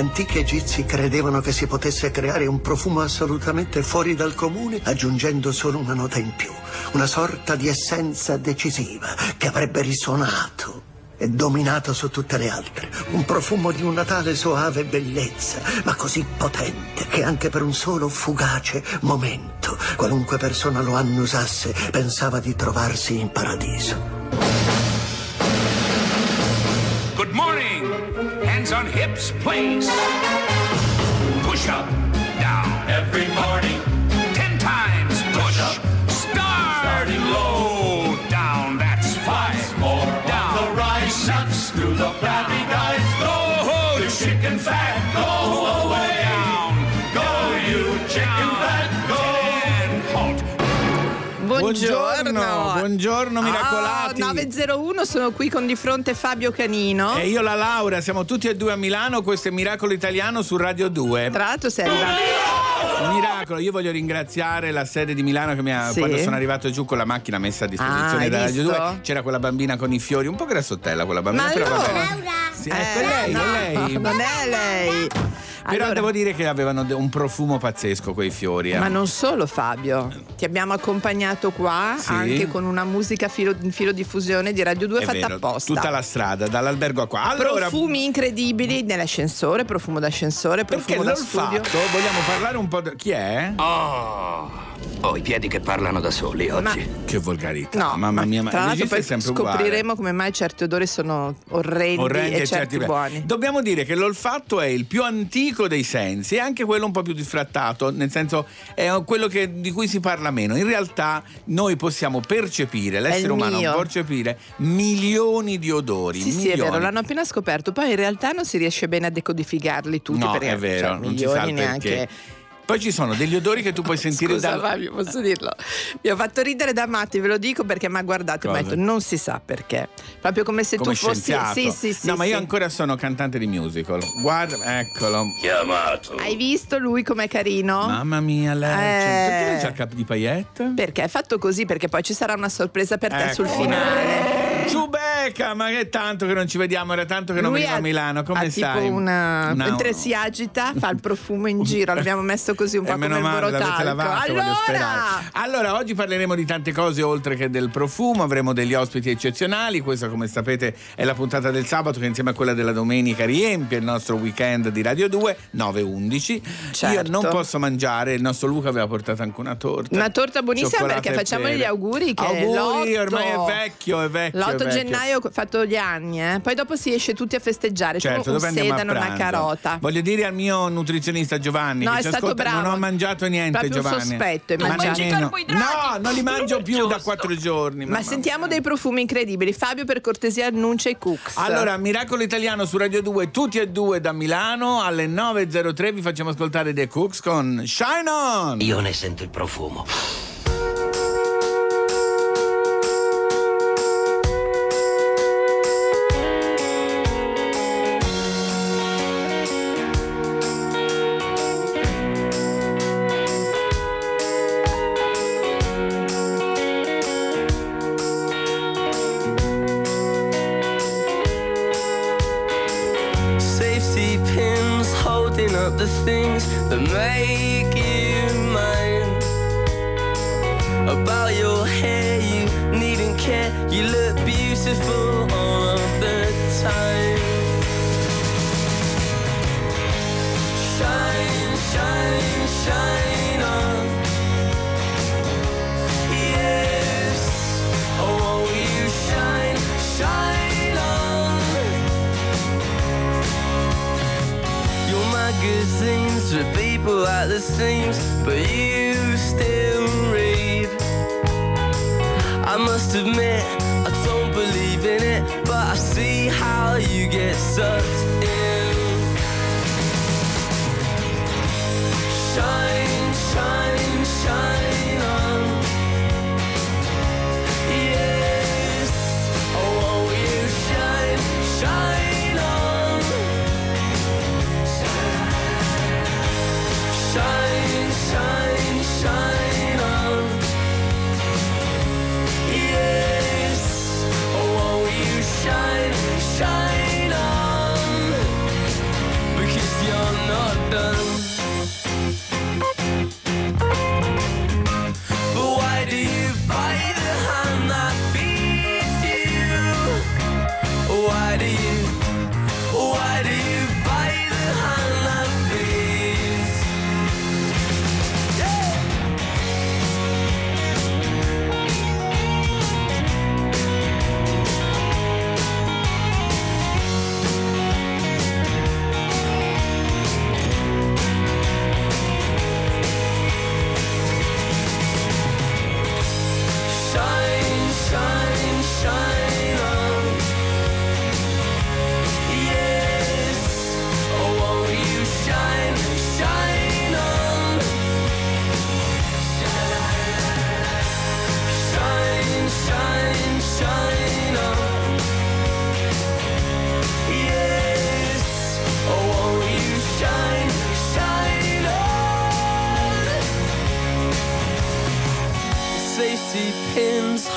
antichi egizi credevano che si potesse creare un profumo assolutamente fuori dal comune aggiungendo solo una nota in più, una sorta di essenza decisiva che avrebbe risuonato e dominato su tutte le altre. Un profumo di una tale soave bellezza, ma così potente che anche per un solo fugace momento, qualunque persona lo annusasse, pensava di trovarsi in paradiso. On hips, place. Push up, down. Every morning. Buongiorno, buongiorno, miracolati. Ah, 901 sono qui con di fronte Fabio Canino. E io la Laura, siamo tutti e due a Milano, questo è Miracolo Italiano su Radio 2. Tra l'altro sei arrivato. Miracolo, io voglio ringraziare la sede di Milano che mi ha, Sì. quando sono arrivato giù con la macchina messa a disposizione Ah, da Radio visto? 2, c'era quella bambina con i fiori, un po' grassottella quella bambina, Ma però va allora? bene. Sì, ecco, è lei, no, è lei. non è lei. Però Allora, devo dire che avevano un profumo pazzesco quei fiori. eh. Ma non solo Fabio, ti abbiamo accompagnato qua Sì. anche con una musica filo, filo diffusione di Radio 2 È fatta vero, apposta. tutta la strada, dall'albergo a qua. Allora, Profumi incredibili nell'ascensore, profumo d'ascensore, perché profumo da studio. l'olfatto, vogliamo parlare un po' di... Chi è? Oh, ho i piedi che parlano da soli oggi. Ma- Che volgarità, No, mamma mia, ma tra l'altro poi è sempre uguale. scopriremo come mai certi odori sono orrendi, Orrendi e certi beh. buoni. Dobbiamo dire che l'olfatto è il più antico dei sensi e anche quello un po' più disfrattato, nel senso è quello che- di cui si parla meno. In realtà noi possiamo percepire, l'essere umano mio. può percepire milioni di odori. Sì, sì, è milioni. vero, l'hanno appena scoperto. Poi in realtà non si riesce bene a decodificarli tutti No, perché è vero, cioè, non milioni il neanche. perché. Poi ci sono degli odori che tu puoi sentire Scusa dal- Fabio, posso dirlo? Mi ha fatto ridere da matti, ve lo dico perché mi ha guardato e mi ha detto non si sa perché. Proprio come se come tu fossi. Sì, sì, sì. no, ma io sì. ancora sono cantante di musical. Guarda, eccolo. Chiamato. Hai visto lui com'è carino? Mamma mia, lei. Eh. Perché non c'ha il capo di paillette? Perché è fatto così? Perché poi ci sarà una sorpresa per te Ecco. sul finale. Ciubecca, ma che tanto che non ci vediamo, era tanto che non Lui veniva a Milano. Come ha stai? tipo una, Una- mentre si agita fa il profumo in giro l'abbiamo messo così un E po' come meno il male, borotalco lavato, allora Allora, oggi parleremo di tante cose oltre che del profumo, avremo degli ospiti eccezionali, questa come sapete è la puntata del sabato che insieme a quella della domenica riempie il nostro weekend di Radio 2, 9-11. Io Certo. non posso mangiare, il nostro Luca aveva portato anche una torta. Una torta buonissima perché facciamo pere. gli auguri che Auguri, l'8 ormai è vecchio, è vecchio. È L'8 vecchio. gennaio ho fatto gli anni, eh. poi dopo si esce tutti a festeggiare. Certo, C'è un sedano, una carota. Voglio dire al mio nutrizionista Giovanni No, che è stato ascolta, bravo. non ho mangiato niente Proprio Giovanni. sospetto, hai Ma nemmeno- No, non li mangio più da quattro giorni. Ma sentiamo dei profumi incredibili. Fabio, per cortesia, annuncia i cooks. Allora, Miracolo Italiano su Radio 2, tutti e due da Milano, alle 9.03 vi facciamo ascoltare The Cooks con Shine On! Io ne sento il profumo.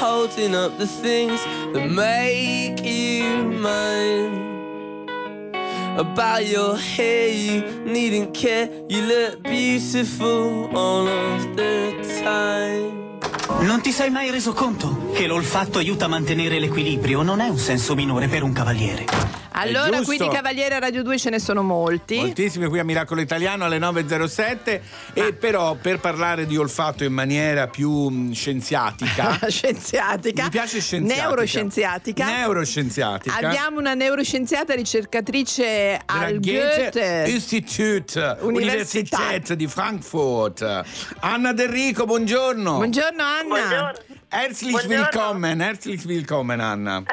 Holding up the things that make you mine. About your hair, you needn't care. You look beautiful all of the time. Non ti sei mai reso conto che l'olfatto aiuta a mantenere l'equilibrio? Non è un senso minore per un cavaliere. Allora, qui di Cavaliere a Radio 2 ce ne sono molti. Moltissimi qui a Miracolo Italiano alle 9.07 e però per parlare di olfatto in maniera più mh, scienziatica scienziatica. mi piace scienziatica Neuroscienziatica. neuroscienziatica Abbiamo una neuroscienziatica ricercatrice della al Goethe Goethe. Institut Università. Universität di Frankfurt Anna D'Enrico buongiorno Buongiorno Anna. Buongiorno. Herzlich willkommen herzlich willkommen Anna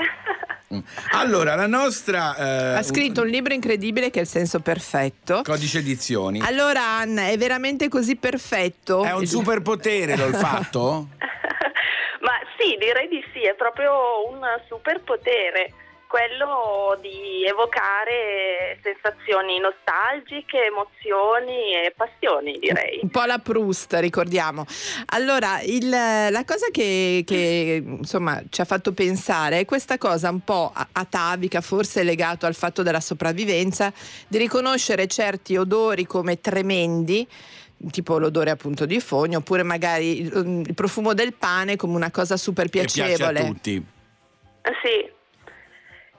Mm. allora la nostra eh, Ha scritto un libro incredibile che è Il senso perfetto. codice edizioni Allora Anna, è veramente così perfetto? è un superpotere l'olfatto? Ma sì, direi di sì, è proprio un superpotere, quello di evocare sensazioni nostalgiche, emozioni e passioni, direi. Un po' la Proust, ricordiamo. Allora, il- la cosa che, che, insomma ci ha fatto pensare è questa cosa un po' atavica, forse legato al fatto della sopravvivenza, di riconoscere certi odori come tremendi tipo l'odore appunto di fogno oppure magari il, profumo del pane come una cosa super che piace a piacevole tutti Sì.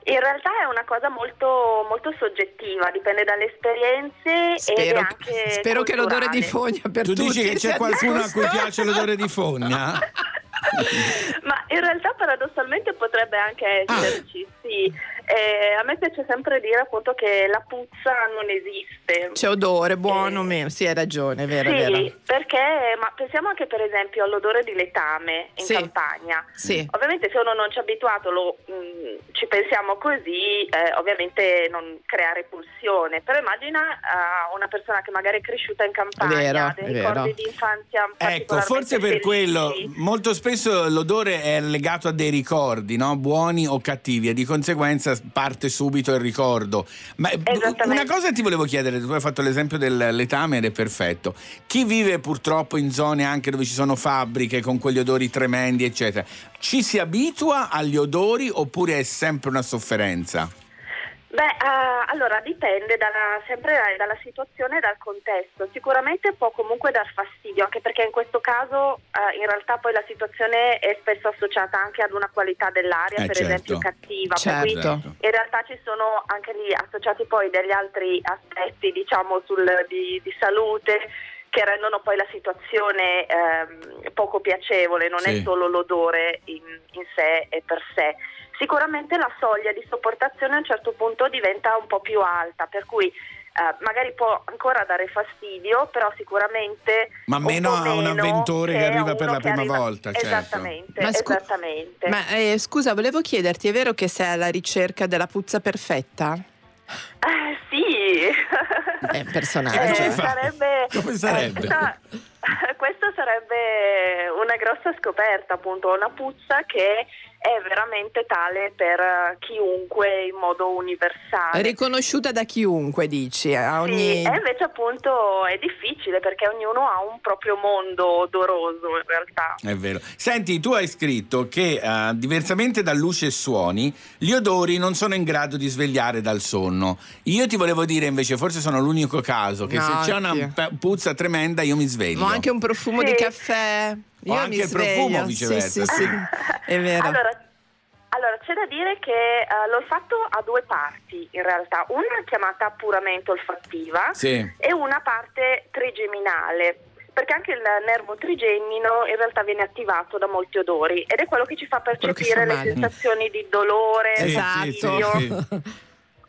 In realtà è una cosa molto, molto soggettiva, dipende dalle esperienze ed è spero, anche spero che l'odore di culturale. fogna per tu tutti dici che c'è qualcuno a cui piace l'odore di fogna? Ma in realtà paradossalmente potrebbe anche Ah. esserci, sì. Eh, a me piace sempre dire appunto che la puzza non esiste. c'è odore buono Eh, meno sì hai ragione è vero è sì, vero perché ma pensiamo anche per esempio all'odore di letame in Sì. campagna. sì Ovviamente se uno non ci è abituato, lo, mh, ci pensiamo così, eh, ovviamente non crea repulsione, però immagina eh, una persona che magari è cresciuta in campagna, È vero, dei è ricordi di infanzia Ecco, forse per felici. quello molto spesso l'odore è legato a dei ricordi, no? buoni o cattivi, e di conseguenza parte subito il ricordo. Ma una cosa ti volevo chiedere, tu hai fatto l'esempio del letame ed è perfetto. Chi vive purtroppo in zone anche dove ci sono fabbriche con quegli odori tremendi, eccetera, ci si abitua agli odori oppure è sempre una sofferenza? Beh, eh, allora dipende dalla- sempre dalla situazione e dal contesto. Sicuramente può comunque dar fastidio, anche perché in questo caso eh, in realtà poi la situazione è spesso associata anche ad una qualità dell'aria, Eh, per certo. esempio cattiva. Certo. cui in realtà ci sono anche lì associati poi degli altri aspetti, diciamo, sul, di, di salute che rendono poi la situazione ehm, poco piacevole, non Sì. è solo l'odore in, in sé e per sé. Sicuramente la soglia di sopportazione a un certo punto diventa un po' più alta, per cui eh, magari può ancora dare fastidio, però sicuramente Ma meno a un avventore che a arriva per la che prima arriva- volta, certo. Esattamente, Ma scu- esattamente. Ma eh, scusa, volevo chiederti, è vero che sei alla ricerca della puzza perfetta? Eh, sì. È un personaggio. Eh, Eh, sarebbe, Come sarebbe? eh, questa, questa sarebbe una grossa scoperta, appunto, una puzza che è veramente tale per chiunque in modo universale. Riconosciuta da chiunque, dici. A ogni... Sì, e invece appunto è difficile perché ognuno ha un proprio mondo odoroso in realtà. È vero. Senti, tu hai scritto che eh, diversamente da luci e suoni, gli odori non sono in grado di svegliare dal sonno. Io ti volevo dire invece, forse sono l'unico caso, che No, se c'è una puzza tremenda io mi sveglio. Ma anche un profumo Sì. di caffè. Io anche mi il profumo, viceversa, Sì, sì, sì. È vero. Allora, allora, c'è da dire che eh, l'olfatto ha due parti in realtà, una chiamata puramente olfattiva Sì. e una parte trigeminale. Perché anche il nervo trigemino in realtà viene attivato da molti odori ed è quello che ci fa percepire le male. sensazioni di dolore, Sì, Esatto. sì, sì, fastidio, sì.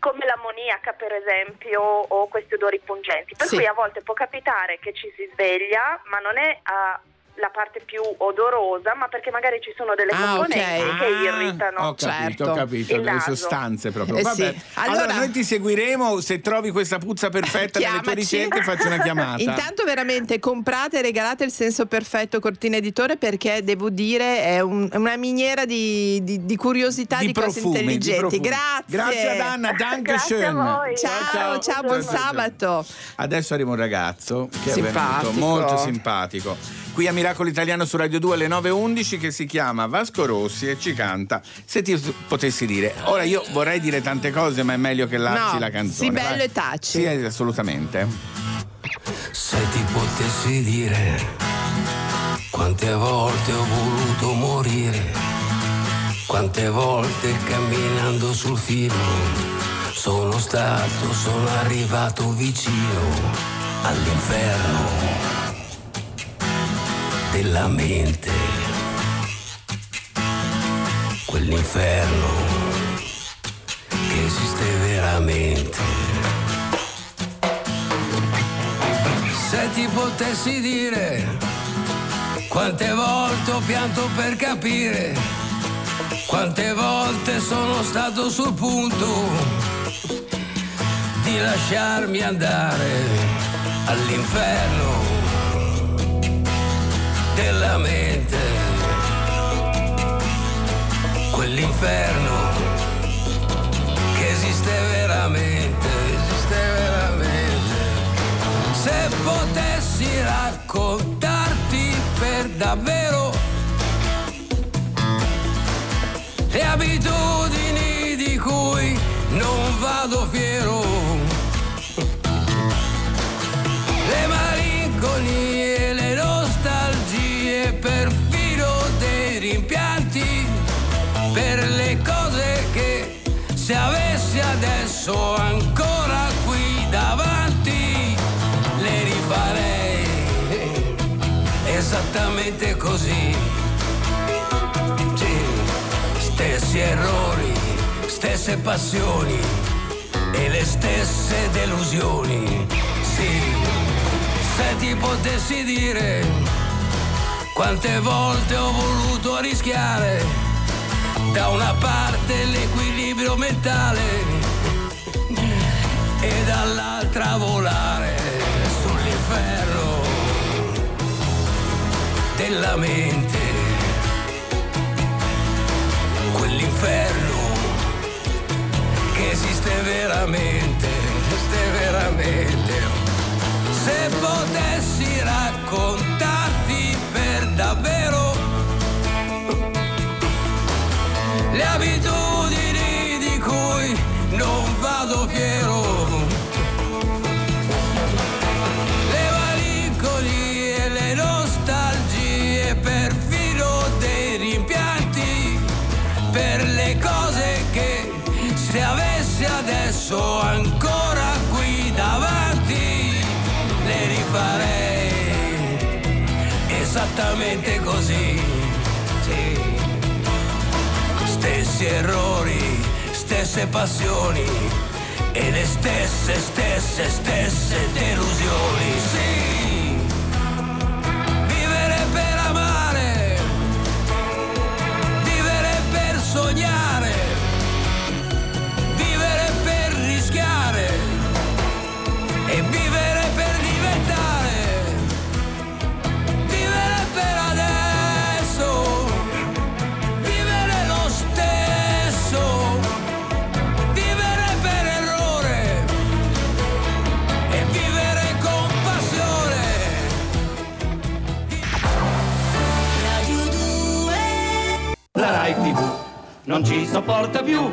Come l'ammoniaca per esempio o questi odori pungenti. Per Sì. cui a volte può capitare che ci si sveglia, ma non è ah, la parte più odorosa, ma perché magari ci sono delle Ah, componenti ok. che Ah, irritano. Ho capito, Certo. ho capito, delle sostanze proprio. Eh Vabbè. sì. Allora, Allora- noi ti seguiremo, se trovi questa puzza perfetta nelle tue ricerche faccio una chiamata. Intanto veramente comprate e regalate il senso perfetto Cortina Editore perché devo dire è un- una miniera di, di- di curiosità di, di cose profumi, di intelligenti. profumi. Grazie. Grazie ad Anna, danke Grazie a schön. voi. Ciao, ciao, buon sabato. Adesso arriva un ragazzo che è Simpatico. venuto molto simpatico. Qui a Miracolo Italiano su Radio 2 alle 9.11 che si chiama Vasco Rossi e ci canta Se ti potessi dire. Ora io vorrei dire tante cose ma è meglio che lanci No, la canzone. sii bello vai. e taci. Sì, assolutamente. Se ti potessi dire quante volte ho voluto morire, quante volte camminando sul filo sono stato, sono arrivato vicino all'inferno della mente, quell'inferno che esiste veramente. Se ti potessi dire quante volte ho pianto per capire, quante volte sono stato sul punto di lasciarmi andare all'inferno della mente, quell'inferno che esiste veramente, esiste veramente. Se potessi raccontarti per davvero le abitudini di cui non vado fiero, adesso ancora qui davanti le rifarei esattamente così. Sì, stessi errori, stesse passioni e le stesse delusioni. Sì, se ti potessi dire quante volte ho voluto rischiare da una parte l'equilibrio mentale e dall'altra volare sull'inferno della mente, quell'inferno che esiste veramente, esiste veramente. Se potessi raccontarti per davvero le abitudini di cui non vado fiero. Le malinconie, le nostalgie, perfino dei rimpianti per le cose che se avessi adesso ancora qui davanti le rifarei esattamente così. Sì stessi errori, stesse passioni e le stesse, stesse, stesse delusioni. Sì, vivere per amare, vivere per sognare, non ci sopporta più.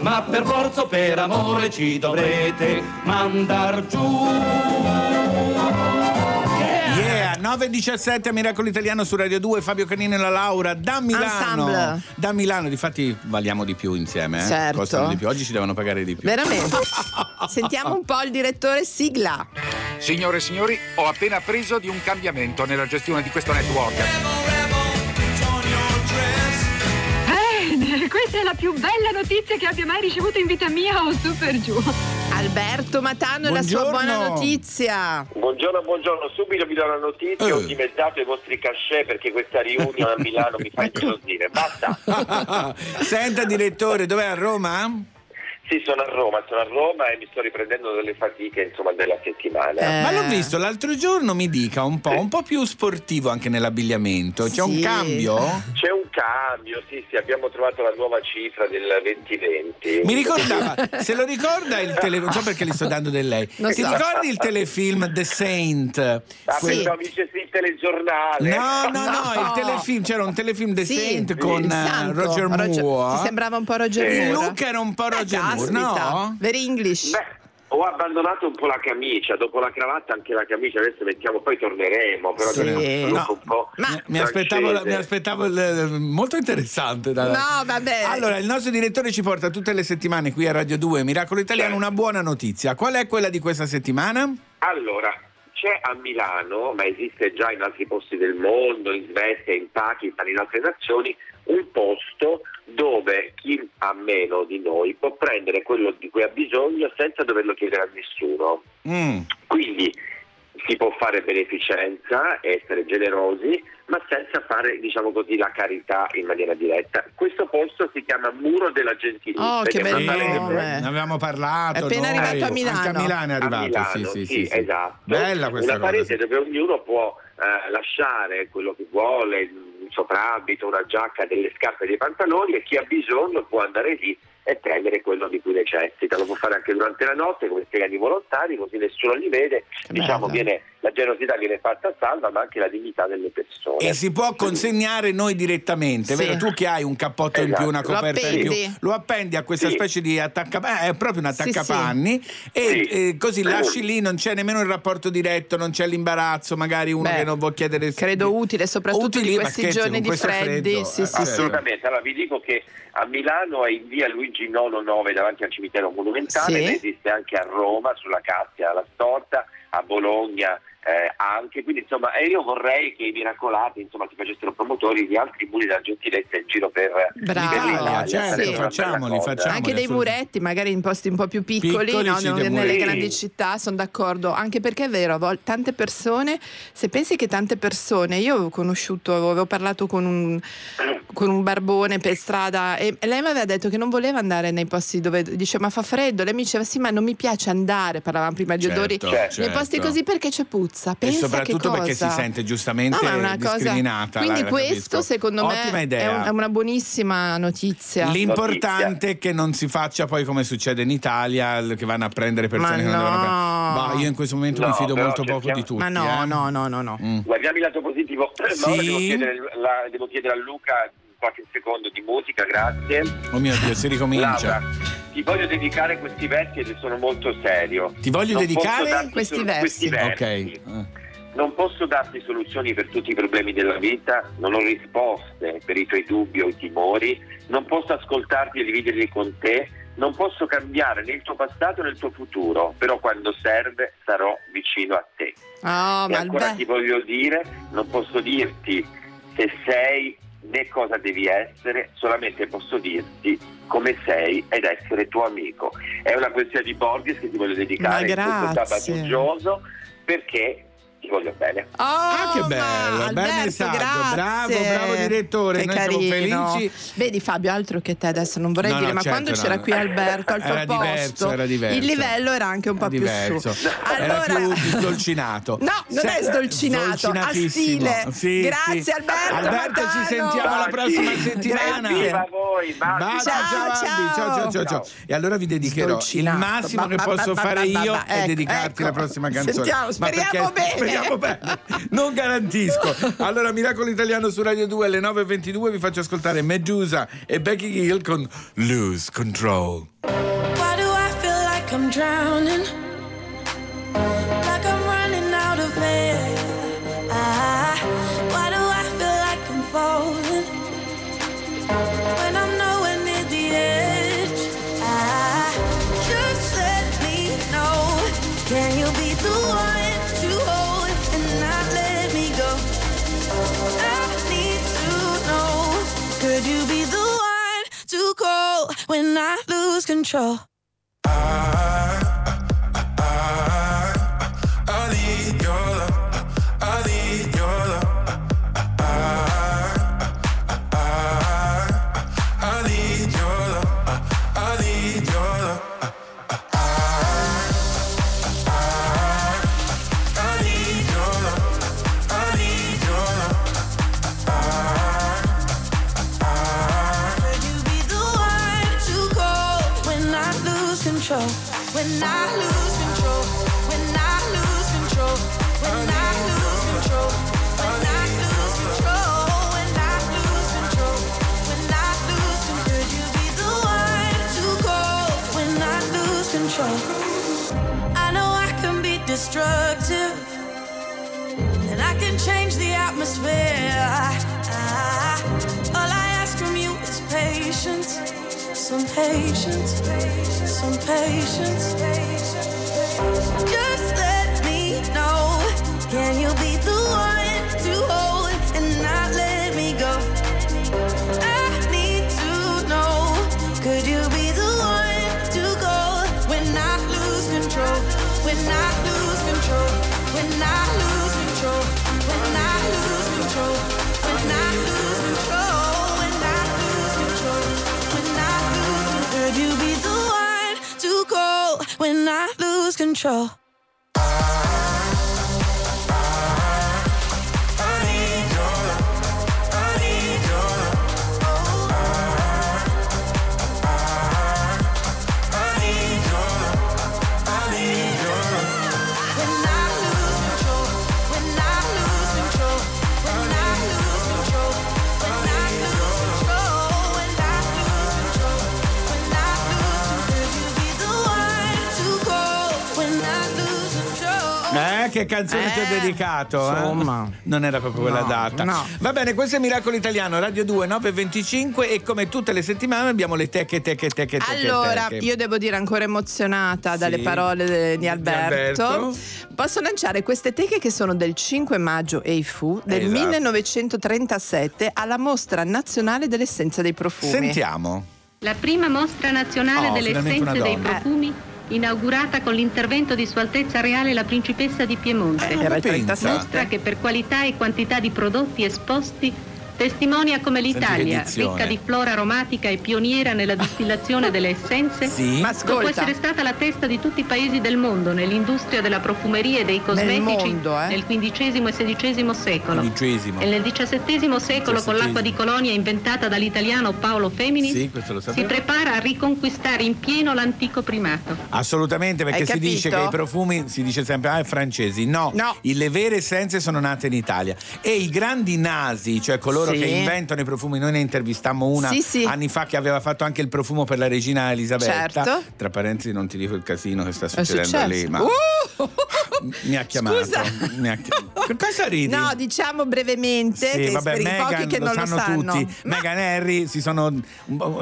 Ma per forza o per amore ci dovrete mandar giù. Yeah, 9.17 a Miracolo Italiano su Radio 2, Fabio Canino e la Laura da Milano. Ensemble. Da Milano, difatti valiamo di più insieme, eh? Certo. Costano di più. Oggi ci devono pagare di più. Veramente. Sentiamo un po' il direttore sigla. Signore e signori, ho appena appreso di un cambiamento nella gestione di questo network. Questa è la più bella notizia che abbia mai ricevuto in vita mia o su per giù. Alberto Matano e la sua buona notizia. Buongiorno, buongiorno, subito vi do la notizia, Eh. ho dimezzato i vostri cachet perché questa riunione a Milano mi fa ingelosire. Basta! Senta direttore, dov'è a Roma? Sì, sono a Roma, sono a Roma e mi sto riprendendo delle fatiche insomma della settimana. Eh. Ma l'ho visto l'altro giorno, mi dica un po', un po' più sportivo anche nell'abbigliamento. C'è un Sì. cambio? C'è un cambio, sì, sì, abbiamo trovato la nuova cifra del 2020. Mi ricordava, se lo ricorda il telefilm, non so perché gli sto dando del lei. Non Ti so. ricordi il telefilm The Saint? Ah, Sì. pensavo mi dicessi il telegiornale. No, no, no, No. il telefilm, c'era un telefilm The Sì, Saint con eh. Roger Moore. Ti sembrava un po' Roger Moore. Il look era un po' Eh, Roger Moore, caspita. no? Very English. Beh, ho abbandonato un po' la camicia, dopo la cravatta anche la camicia, adesso mettiamo, poi torneremo, però Sì. No. un po' Ma- Mi, mi aspettavo, mi aspettavo il- molto interessante. da- No, vabbè. Allora, il nostro direttore ci porta tutte le settimane qui a Radio 2 Miracolo Italiano Certo. una buona notizia. Qual è quella di questa settimana? Allora, c'è a Milano, ma esiste già in altri posti del mondo, in Svezia, in Pakistan, in altre nazioni, un posto dove chi ha meno di noi può prendere quello di cui ha bisogno senza doverlo chiedere a nessuno. Mm. Quindi si può fare beneficenza, essere generosi, ma senza fare, diciamo così, la carità in maniera diretta. Questo posto si chiama Muro della Gentilizia. Oh, che ed è bel una parete- nome. Ne avevamo parlato. È appena noi. arrivato a Milano. Anche a Milano è arrivato. Milano, sì, sì, sì, sì. esatto. Bella questa Una cosa. parete dove ognuno può eh, lasciare quello che vuole, soprabito, una giacca, delle scarpe, dei pantaloni e chi ha bisogno può andare lì e prendere quello di cui necessita. Lo può fare anche durante la notte, come spiegano i volontari, così nessuno li vede. diciamo, viene, la generosità viene fatta a salva, ma anche la dignità delle persone. E si può consegnare noi direttamente, Sì. vero? Tu che hai un cappotto in Esatto. più, una Lo coperta in più, lo appendi a questa Sì. specie di attaccapanni, è proprio un Sì, attaccapanni e Sì. eh, così lasci lì, non c'è nemmeno il rapporto diretto, non c'è l'imbarazzo, magari uno Beh, che non vuol chiedere Credo utile, soprattutto Utili, di ma questi scherzi, giorni di freddi. freddo, sì, eh, sì, sì. Assolutamente, allora vi dico che a Milano è in via Luigi IX 9 davanti al cimitero monumentale, Sì. ma esiste anche a Roma, sulla Cassia, alla Storta, a Bologna eh, anche, quindi insomma e io vorrei che i miracolati insomma si facessero promotori di altri muri della gentilezza in giro per, Bravo. per l'Italia, Italia, certo, bella facciamoli, cosa. facciamoli. Anche dei muretti, magari in posti un po' più piccoli, Piccoli, no? sì, Non- nelle grandi città, sono d'accordo. Anche perché è vero, a volte tante persone, se pensi che tante persone, io avevo conosciuto, avevo parlato con un, con un barbone per strada e e lei mi aveva detto che non voleva andare nei posti dove dice ma fa freddo, lei mi diceva sì ma non mi piace andare, parlavamo prima di odori, Certo, Certo. nei posti certo. così perché c'è puzza, E pensa che soprattutto perché si sente giustamente No, ma una cosa- discriminata. Quindi la- la questo capisco. secondo Ottima me è, un- è una buonissima notizia. L'importante è che non si faccia poi come succede in Italia, che vanno a prendere persone Ma che non devono no. prendere. Bah, io in questo momento mi No, fido però molto poco di tutti. Ma no, eh. no, no, no, no. Mm. Guardiamo il lato positivo, ma Sì. ora devo chiedere, la- devo chiedere a Luca qualche secondo di musica, grazie. Oh mio Dio, si ricomincia. Laura, ti voglio dedicare questi versi ed sono molto serio. Ti voglio Non dedicare questi sol- versi. questi versi. Ok. Non posso darti soluzioni per tutti i problemi della vita, non ho risposte per i tuoi dubbi o i timori, non posso ascoltarti e dividerli con te, non posso cambiare né il tuo passato né il tuo futuro, però quando serve sarò vicino a te. Oh, e ancora beh. ti voglio dire, non posso dirti se sei né cosa devi essere, solamente posso dirti come sei ed essere tuo amico. È una poesia di Borges che ti voglio dedicare Ma in questo sabato uggioso perché ti voglio bene. Oh, Ah, che bello, bel Alberto, messaggio, grazie. bravo, bravo direttore, Che noi siamo carino. felici. Vedi Fabio, altro che te adesso non vorrei No, no, dire, ma certo, quando no, c'era no. qui Alberto al tuo Era diverso, posto, era diverso. il livello era anche un po' Era più su. Era Allora, più sdolcinato. No, non è sdolcinato, a stile. Sì, Grazie, sì. Alberto Alberto, ci Matano. sentiamo la prossima settimana. Grazie. Viva voi, baci. Ciao, ciao, ciao. ciao, ciao, ciao, ciao. E allora vi dedicherò il massimo Ba, che posso ba, fare ba, ba, io è Ecco, dedicarti ecco. la prossima canzone. Sentiamo, speriamo bene. Speriamo bene. Non garantisco. Allora, Miracolo Italiano su Radio 2 alle 9.22 vi faccio ascoltare Medusa e Becky Hill con Lose Control. Why do I feel like I'm drowning? When I lose control? I I, I, I need your love. I need your love. Some patience. Some patience. Just let me know. Can you be the control? Che canzone ti ho dedicato? eh? insomma. Non era proprio quella No, data. no. Va bene, questo è Miracolo Italiano, Radio 2, 9.25 e come tutte le settimane abbiamo le teche, teche, teche, teche. Allora, teche. io devo dire ancora emozionata dalle Sì. parole de- di Alberto. Alberto. Posso lanciare queste teche che sono del 5 maggio EIFU del Esatto. 1937 alla Mostra Nazionale dell'Essenza dei Profumi. Sentiamo. La prima mostra nazionale Oh, delle finalmente essenze una dei profumi, inaugurata con l'intervento di Sua Altezza Reale la Principessa di Piemonte. Eh, Era il pensa. 37. Mostra che per qualità e quantità di prodotti esposti testimonia come l'Italia, ricca di flora aromatica e pioniera nella distillazione delle essenze, Sì. Ma essere stata la testa di tutti i paesi del mondo nell'industria della profumeria e dei cosmetici mondo, eh. nel XV e XVI secolo. Quindicesimo. E nel XVII secolo, con l'acqua di colonia inventata dall'italiano Paolo Feminis, Sì, si prepara a riconquistare in pieno l'antico primato. Assolutamente, perché Hai si capito? dice che i profumi si dice sempre ah, francesi. No, I- le vere essenze sono nate in Italia. E i grandi nasi, cioè coloro Sì. che inventano i profumi, noi ne intervistammo una Sì, sì. anni fa che aveva fatto anche il profumo per la regina Elisabetta. Certo. Tra parentesi, non ti dico il casino che sta È succedendo successo? lì, ma Uh! mi ha chiamato. Scusa. Mi ha chi- Che cosa ridi? No, diciamo brevemente Sì, che vabbè, per i pochi che lo non lo sanno sanno. tutti. Meghan e Harry si sono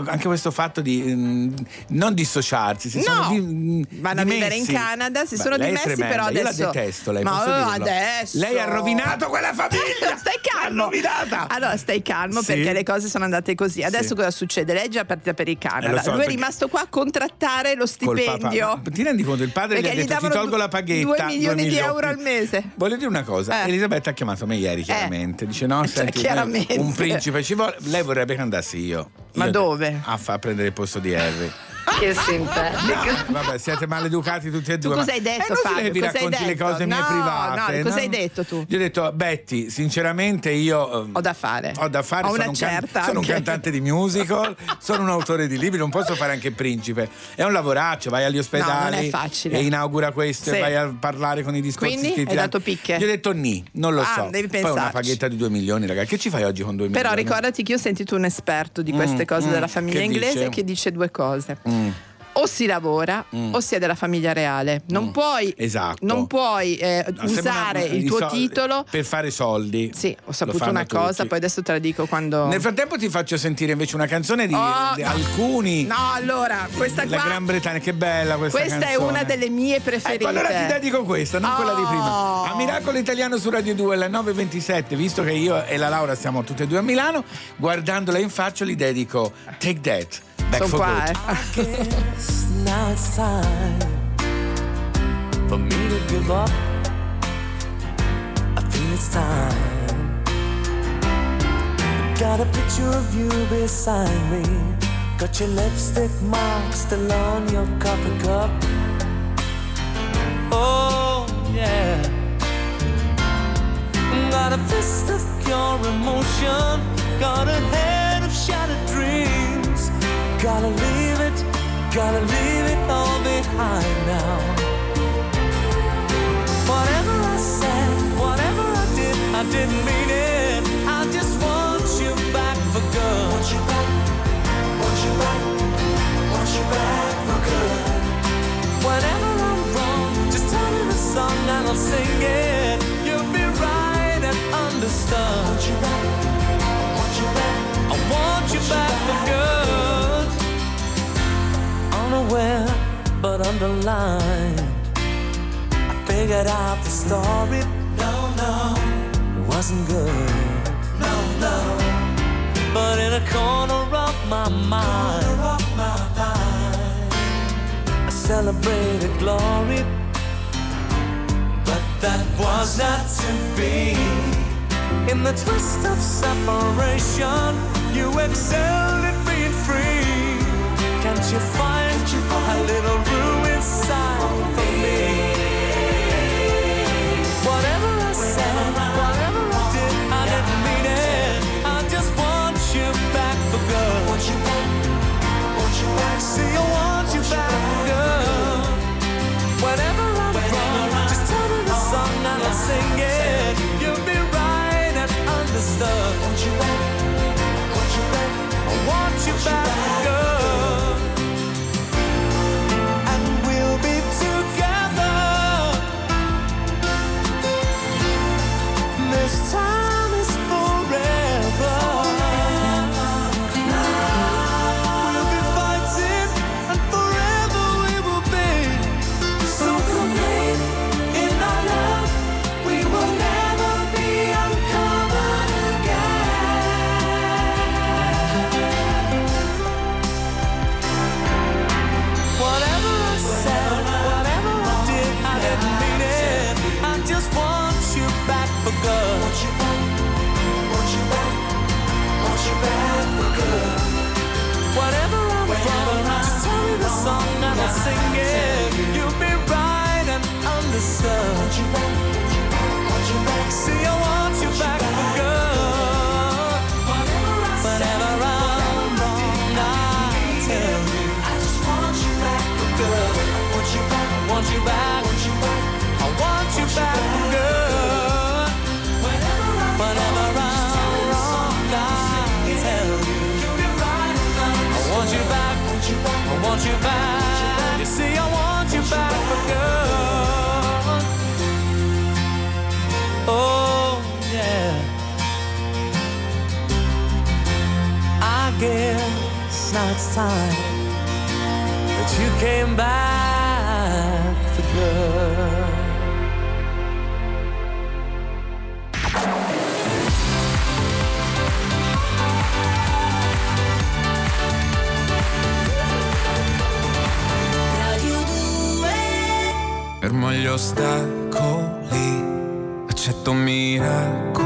anche questo fatto di mm, non dissociarsi, si No, sono di, mm, vanno a vivere in dimessi. Canada, si Beh, sono lei dimessi, però Io adesso la detesto, lei Ma adesso Lei ha rovinato quella famiglia. stai calmo. rovinata. Allora, stai calmo Sì. perché le cose sono andate così. Adesso Sì. cosa succede? Lei è già partita per il Canada. Eh, so, Lui è rimasto qua a contrattare lo stipendio. Ti rendi conto? Il padre gli Perché ha gli detto ti tolgo la paghetta. 2 due milioni di euro al mese. Voglio dire una cosa, Eh. Elisabetta ha chiamato me ieri chiaramente, dice no, Cioè, senti, chiaramente. un principe ci vuole, lei vorrebbe che andassi io. Ma Io- dove? A, a prendere il posto di Harry. Che simpatico. Vabbè, siete maleducati tutti e Tu due. cosa ma hai detto, inutile Fabio? vi Cosa hai racconti le detto? cose mie No, private. no, cosa hai detto tu? Gli ho detto, Betty, sinceramente io. ehm, Ho da fare. Ho da fare, Ho sono, una un, can- certa sono un cantante di musical, sono un autore di libri, non posso fare anche principe. È un lavoraccio, vai agli ospedali No, non è facile. e inaugura questo Sì. e vai a parlare con i discorsi Quindi? Hai dato picche? Gli ho detto ni, non lo Ah, so. devi Poi una pensarci. paghetta di 2 milioni, ragazzi. Che ci fai oggi con 2 Però milioni? ricordati che io ho sentito un esperto di queste Mm, cose mm, della famiglia che inglese dice? che dice due cose. Mm. O si lavora o si è della famiglia reale. Non puoi, Esatto. non puoi eh, No, usare una- il tuo soldi- titolo. per fare soldi. Sì, ho saputo una cosa, tutti. poi adesso te la dico quando. Nel frattempo ti faccio sentire invece una canzone di, Oh, di no. alcuni. No, allora, questa La qua. Gran Bretagna, che bella questa Questa è canzone. una delle mie preferite. Ecco, allora ti dedico questa, non quella di prima. Oh. A Miracolo Italiano su Radio 2 alle 9.27, visto che io e la Laura siamo tutte e due a Milano, guardandola in faccia li dedico Take That, Back Sono for qua, Good. guess now it's time for me to give up. I feel it's time. Got a picture of you beside me. Got your lipstick mark still on your coffee cup. Oh, yeah. Got a fist of pure emotion. Got a head of shattered dreams. Gotta leave it, gotta leave it all behind now. Whatever I said, whatever I did, I didn't mean it. I just want you back for good. Want you back, want you back, want you back for good. Whenever I'm wrong, just tell me the song and I'll sing it. You'll be right and understood. Want you back, want you back, I want you back for good. Unaware but underlined. I figured out the story. No, no, it wasn't good. No, no. But in a corner of my mind, I celebrated glory. But that was not to be. In the twist of separation, you excelled at being free. Can't you find, a little room inside for me? Whatever I said, whatever I did, I didn't mean it. I just want you back. See, I want you back I'm wrong, just the song and I'll sing it. You'll be right and understood. You back. I want you back want you back. You see, I want you back for good. Oh, yeah. I guess now it's time that you came back gli ostacoli, accetto miracoli.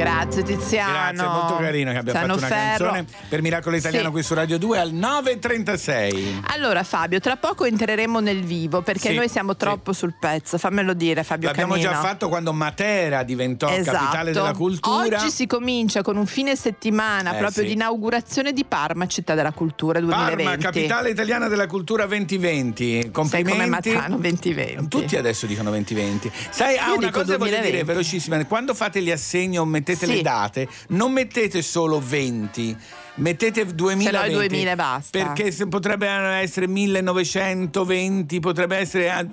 Grazie Tiziano. Grazie, molto carino che abbia Tiziano fatto una Ferro. canzone per Miracolo Italiano Sì. qui su Radio 2 al 9.36. Allora Fabio, tra poco entreremo nel vivo perché Sì, noi siamo troppo sul pezzo, fammelo dire Fabio L'abbiamo Canino. già fatto quando Matera diventò capitale Esatto. della cultura. Oggi si comincia con un fine settimana Eh, proprio sì. di inaugurazione di Parma, città della cultura 2020. Parma, capitale italiana della cultura 2020. Sei Complimenti. come Matrano 2020. Tutti adesso dicono 2020. Sai, ah, una cosa voglio 2020. dire velocissima: quando fate gli assegni o mettete Sì. le date, non mettete solo 20. Mettete 2020 Se no i 2000 basta. perché se potrebbe essere 1920, potrebbe essere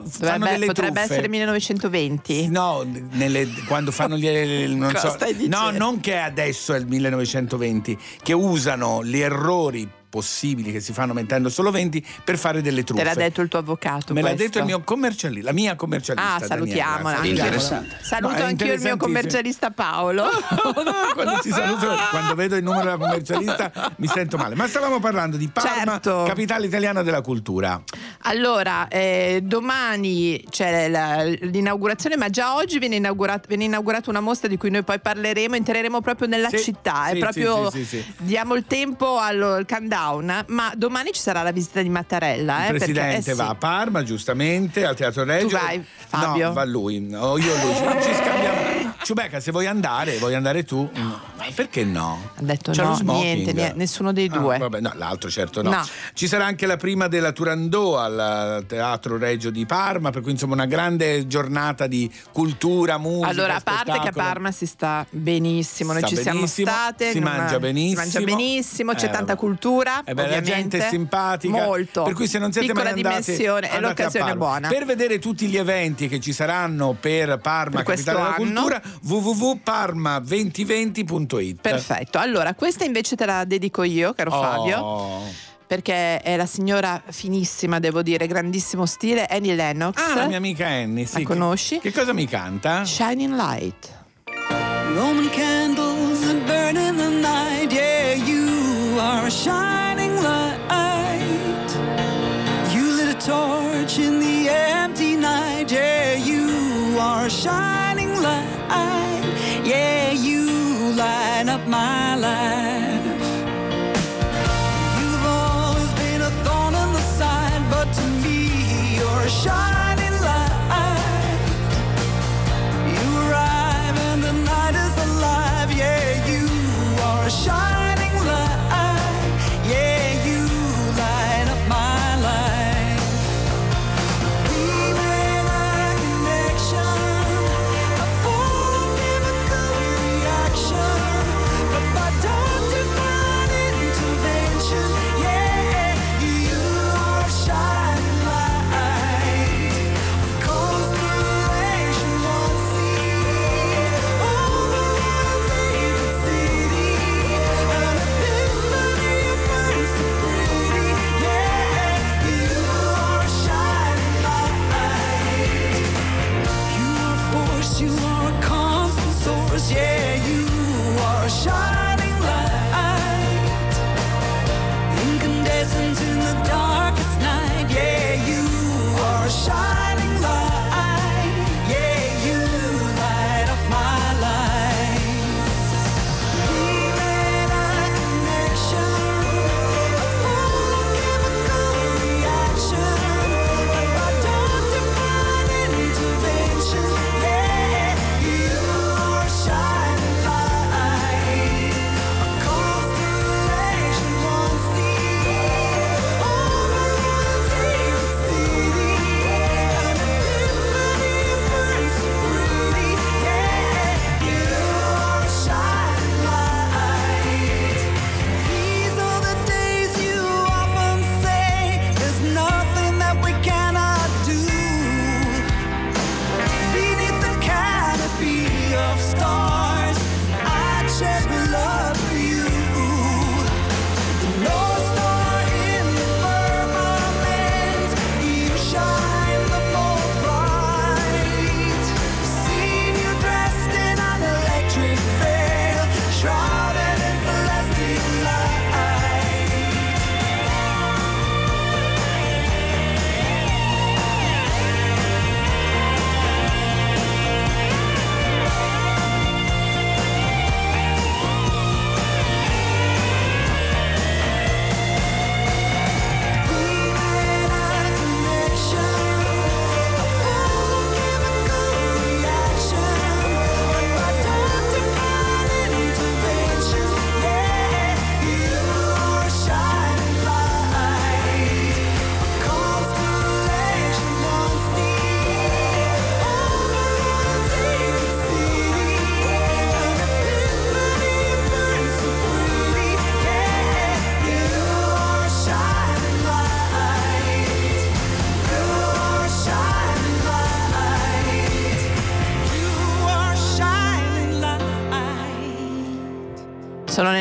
potrebbe truffe. essere 1920. No, nelle- quando fanno gli non so, no, non che adesso è il 1920, che usano gli errori possibili che si fanno mettendo solo 20 per fare delle truffe. Te l'ha detto il tuo avvocato. Me l'ha questo. detto il mio commercialista, la mia commercialista. Ah, salutiamola. Interessante. Saluto No, anch'io il mio commercialista Paolo. quando, saluto, quando vedo il numero della commercialista mi sento male. Ma stavamo parlando di Parma, Certo. capitale italiana della cultura. Allora, eh, domani c'è la- l'inaugurazione, ma già oggi viene, inaugurat- viene inaugurata una mostra di cui noi poi parleremo, entreremo proprio nella Sì, città, sì, è proprio sì, sì, sì, sì. diamo il tempo allo- al countdown, ma domani ci sarà la visita di Mattarella. Il eh, perché- presidente eh, sì. va a Parma, giustamente, al Teatro Reggio. Tu vai, Fabio? No, va lui. O io e lui. Non ci scambiamo. Ciubecca, se vuoi andare, vuoi andare tu? No. Ma perché no? Ha detto C'è no, niente, niente, nessuno dei Ah, due. vabbè, no, l'altro certo no. No. Ci sarà anche la prima della Turandot al Teatro Reggio di Parma, per cui insomma una grande giornata di cultura, musica. Allora, a parte che a spettacolo. Parma si sta benissimo, noi Sta ci benissimo, siamo state. si mangia benissimo. Si mangia benissimo, c'è Eh, tanta cultura. Eh beh, la ovviamente. gente è simpatica. Molto. Per cui se non siete Piccola mai andati, dimensione, è andate a l'occasione buona. Per vedere tutti gli eventi che ci saranno per Parma, Per capitale della cultura, www.parma2020.it. Perfetto, allora questa invece te la dedico io, caro Oh. Fabio, perché è la signora finissima, devo dire, grandissimo stile, Annie Lennox. Ah, la mia amica Annie, sì. La conosci? Che, che cosa mi canta? Shining Light. Roman candles that burn in the night. Yeah, you are a shining light. You lit a torch in the empty night. Yeah, you are a shining light. Yeah, you light up my life. You've always been a thorn in the side, but to me, you're a shining light. You arrive and the night is alive. Yeah, you are a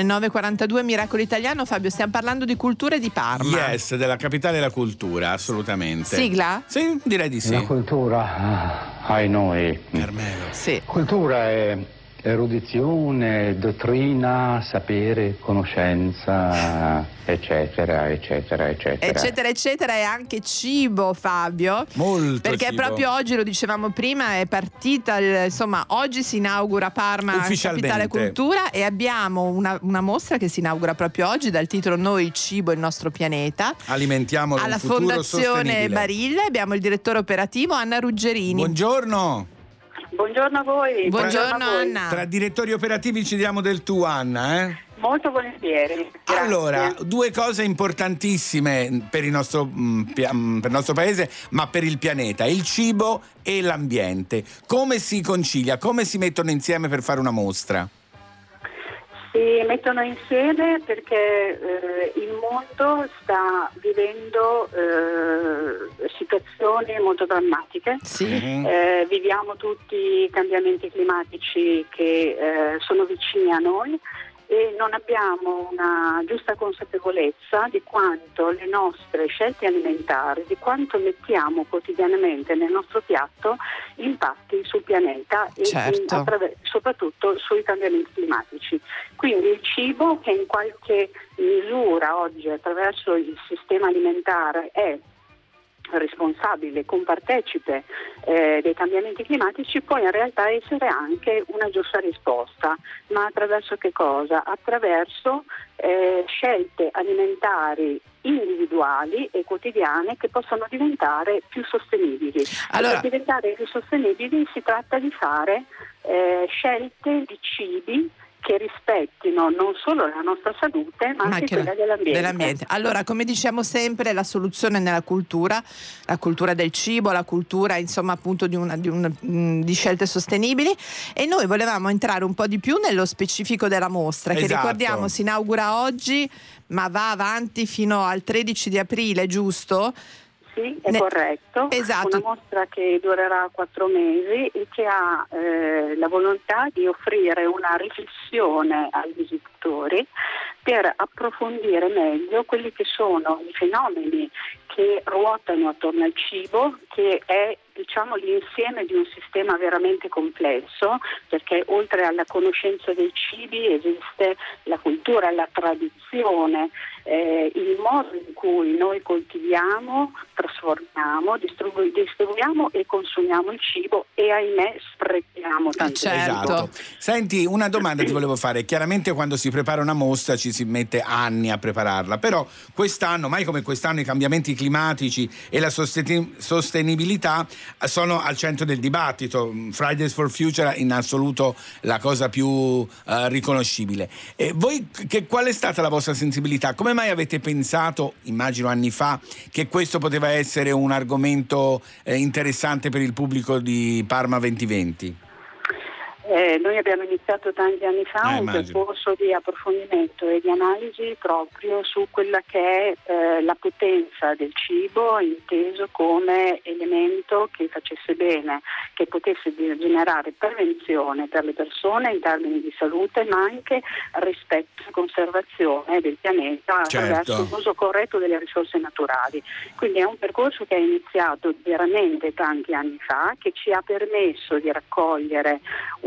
9.42, Miracolo Italiano. Fabio, stiamo parlando di cultura e di Parma. Yes, della capitale della cultura, assolutamente. Sigla? Sì, direi di sì. La cultura, ah, ai noi. Carmelo. Sì. Cultura è erudizione, dottrina, sapere, conoscenza, eccetera, eccetera, eccetera. Eccetera, eccetera, e anche cibo, Fabio. Molto Perché cibo. proprio oggi, lo dicevamo prima, è partita, insomma, oggi si inaugura Parma Ufficialmente. Capitale Cultura e abbiamo una, una mostra che si inaugura proprio oggi dal titolo Noi, cibo, il nostro pianeta. Alimentiamo Alla un futuro Fondazione sostenibile. Barilla abbiamo il direttore operativo Anna Ruggerini. Buongiorno. Buongiorno a voi. Buongiorno, a voi. Anna. Tra direttori operativi ci diamo del tu, Anna, eh? Molto volentieri. Grazie. Allora, due cose importantissime per il, nostro, mm, mm, per il nostro paese, ma per il pianeta, il cibo e l'ambiente. Come si concilia? Come si mettono insieme per fare una mostra? Si mettono insieme perché eh, il mondo sta vivendo eh, situazioni molto drammatiche. Mhm. Eh, viviamo tutti i cambiamenti climatici che eh, sono vicini a noi e non abbiamo una giusta consapevolezza di quanto le nostre scelte alimentari, di quanto mettiamo quotidianamente nel nostro piatto impatti sul pianeta e Certo. in- attraver- soprattutto sui cambiamenti climatici. Quindi il cibo che in qualche misura oggi attraverso il sistema alimentare è responsabile, compartecipe eh, dei cambiamenti climatici può in realtà essere anche una giusta risposta, ma attraverso che cosa? Attraverso eh, scelte alimentari individuali e quotidiane che possano diventare più sostenibili. Allora- Per diventare più sostenibili si tratta di fare eh, scelte di cibi che rispettino non solo la nostra salute ma, anche anche la- quella dell'ambiente. dell'ambiente. Allora, come diciamo sempre, la soluzione è nella cultura, la cultura del cibo, la cultura insomma appunto di, una- di un- mm, di scelte sostenibili e noi volevamo entrare un po' di più nello specifico della mostra che Esatto. ricordiamo si inaugura oggi ma va avanti fino al 13 di aprile, giusto? Sì, è Ne- corretto. Esatto. Una mostra che durerà quattro mesi e che ha eh, la volontà di offrire una riflessione ai visitatori per approfondire meglio quelli che sono i fenomeni che ruotano attorno al cibo, che è diciamo l'insieme di un sistema veramente complesso, perché oltre alla conoscenza dei cibi esiste la cultura, la tradizione, eh, il modo in cui noi coltiviamo, trasformiamo, distribu- distribuiamo e consumiamo il cibo e ahimè sprechiamo tante Certo. Esatto. Senti, una domanda ti volevo fare. Chiaramente quando si prepara una mostra ci si mette anni a prepararla, però quest'anno, mai come quest'anno, i cambiamenti climatici e la sosten- sostenibilità sono al centro del dibattito. Fridays for Future è in assoluto la cosa più eh, riconoscibile. E voi, che, qual è stata la vostra sensibilità? Come mai avete pensato, immagino anni fa, che questo poteva essere un argomento eh, interessante per il pubblico di Parma 2020? Eh, noi abbiamo iniziato tanti anni fa Eh, un immagino. percorso di approfondimento e di analisi proprio su quella che è eh, la potenza del cibo inteso come elemento che facesse bene, che potesse generare prevenzione per le persone in termini di salute, ma anche rispetto e conservazione del pianeta attraverso Certo. l'uso corretto delle risorse naturali. Quindi è un percorso che è iniziato veramente tanti anni fa, che ci ha permesso di raccogliere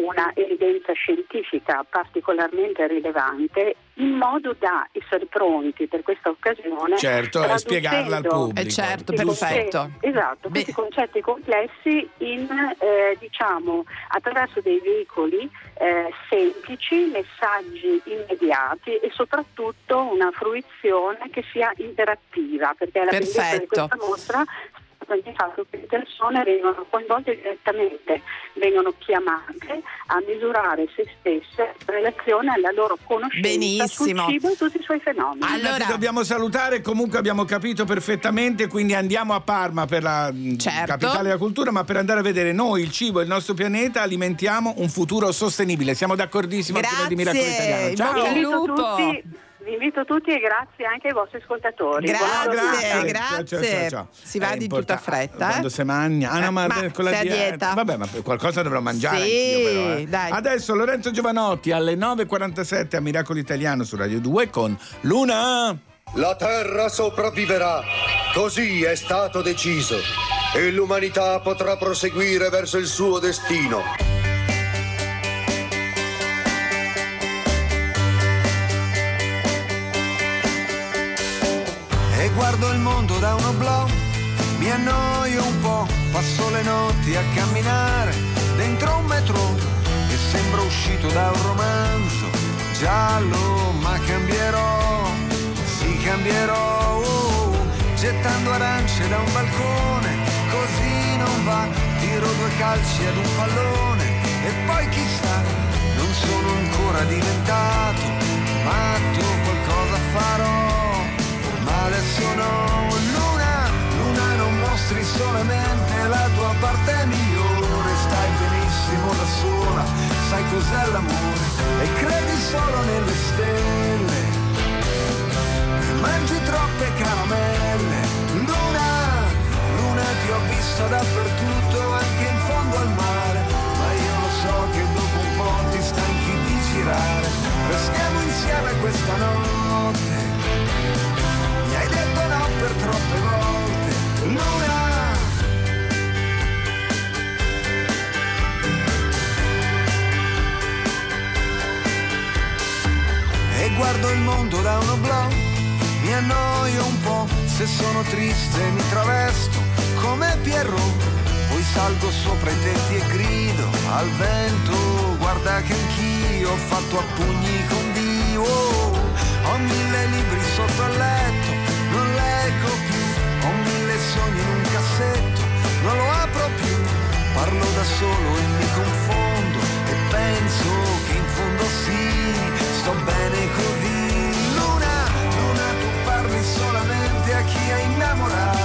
una evidenza scientifica particolarmente rilevante in modo da essere pronti per questa occasione Certo, e spiegarla al pubblico. Eh, certo, perfetto. esatto, questi concetti complessi in, eh, diciamo, attraverso dei veicoli eh, semplici, messaggi immediati e soprattutto una fruizione che sia interattiva, perché la bellezza di Perfetto. questa mostra nel fatto che le persone vengono coinvolte direttamente, vengono chiamate a misurare se stesse in relazione alla loro conoscenza Benissimo. sul cibo e tutti i suoi fenomeni. Allora, ti dobbiamo salutare, comunque abbiamo capito perfettamente, quindi andiamo a Parma per la mh, Certo. capitale della cultura, ma per andare a vedere noi, il cibo e il nostro pianeta, alimentiamo un futuro sostenibile. Siamo d'accordissimo anche noi di Miracolo Grazie, Italiano. Ciao! al Invito lupo. Vi vi invito tutti e grazie anche ai vostri ascoltatori. Grazie, grazie. Ciao, ciao, ciao, ciao. Si va di tutta fretta. eh? Quando si mangia. Ah, no, ma, Ma con la dieta? Vabbè, ma qualcosa dovrò mangiare Sì, eh. dai. Adesso Lorenzo Giovanotti alle 9.47 a Miracolo Italiano su Radio 2 con Luna. La Terra sopravviverà, così è stato deciso, e l'umanità potrà proseguire verso il suo destino. Guardo il mondo da un oblò, mi annoio un po', passo le notti a camminare dentro un metro e sembro uscito da un romanzo giallo, ma cambierò, sì cambierò, uh, gettando arance da un balcone, così non va, tiro due calci ad un pallone e poi chissà, non sono ancora diventato matto, qualcosa farò adesso no, Luna, Luna non mostri solamente la tua parte migliore, stai benissimo da sola, sai cos'è l'amore e credi solo nelle stelle, mangi troppe caramelle, Luna, Luna ti ho vista dappertutto, anche in fondo al mare, ma io lo so che dopo un po' ti stanchi di girare, restiamo insieme questa notte. Per troppe volte, Luna. E guardo il mondo da un oblò, mi annoio un po', se sono triste mi travesto come Pierrot, poi salgo sopra i tetti e grido al vento, guarda che anch'io ho fatto a pugni con Dio, ho mille libri sotto leggo più, ho mille sogni in un cassetto, non lo apro più, parlo da solo e mi confondo e penso che in fondo sì, sto bene così. Luna, Luna, tu parli solamente a chi hai innamorato,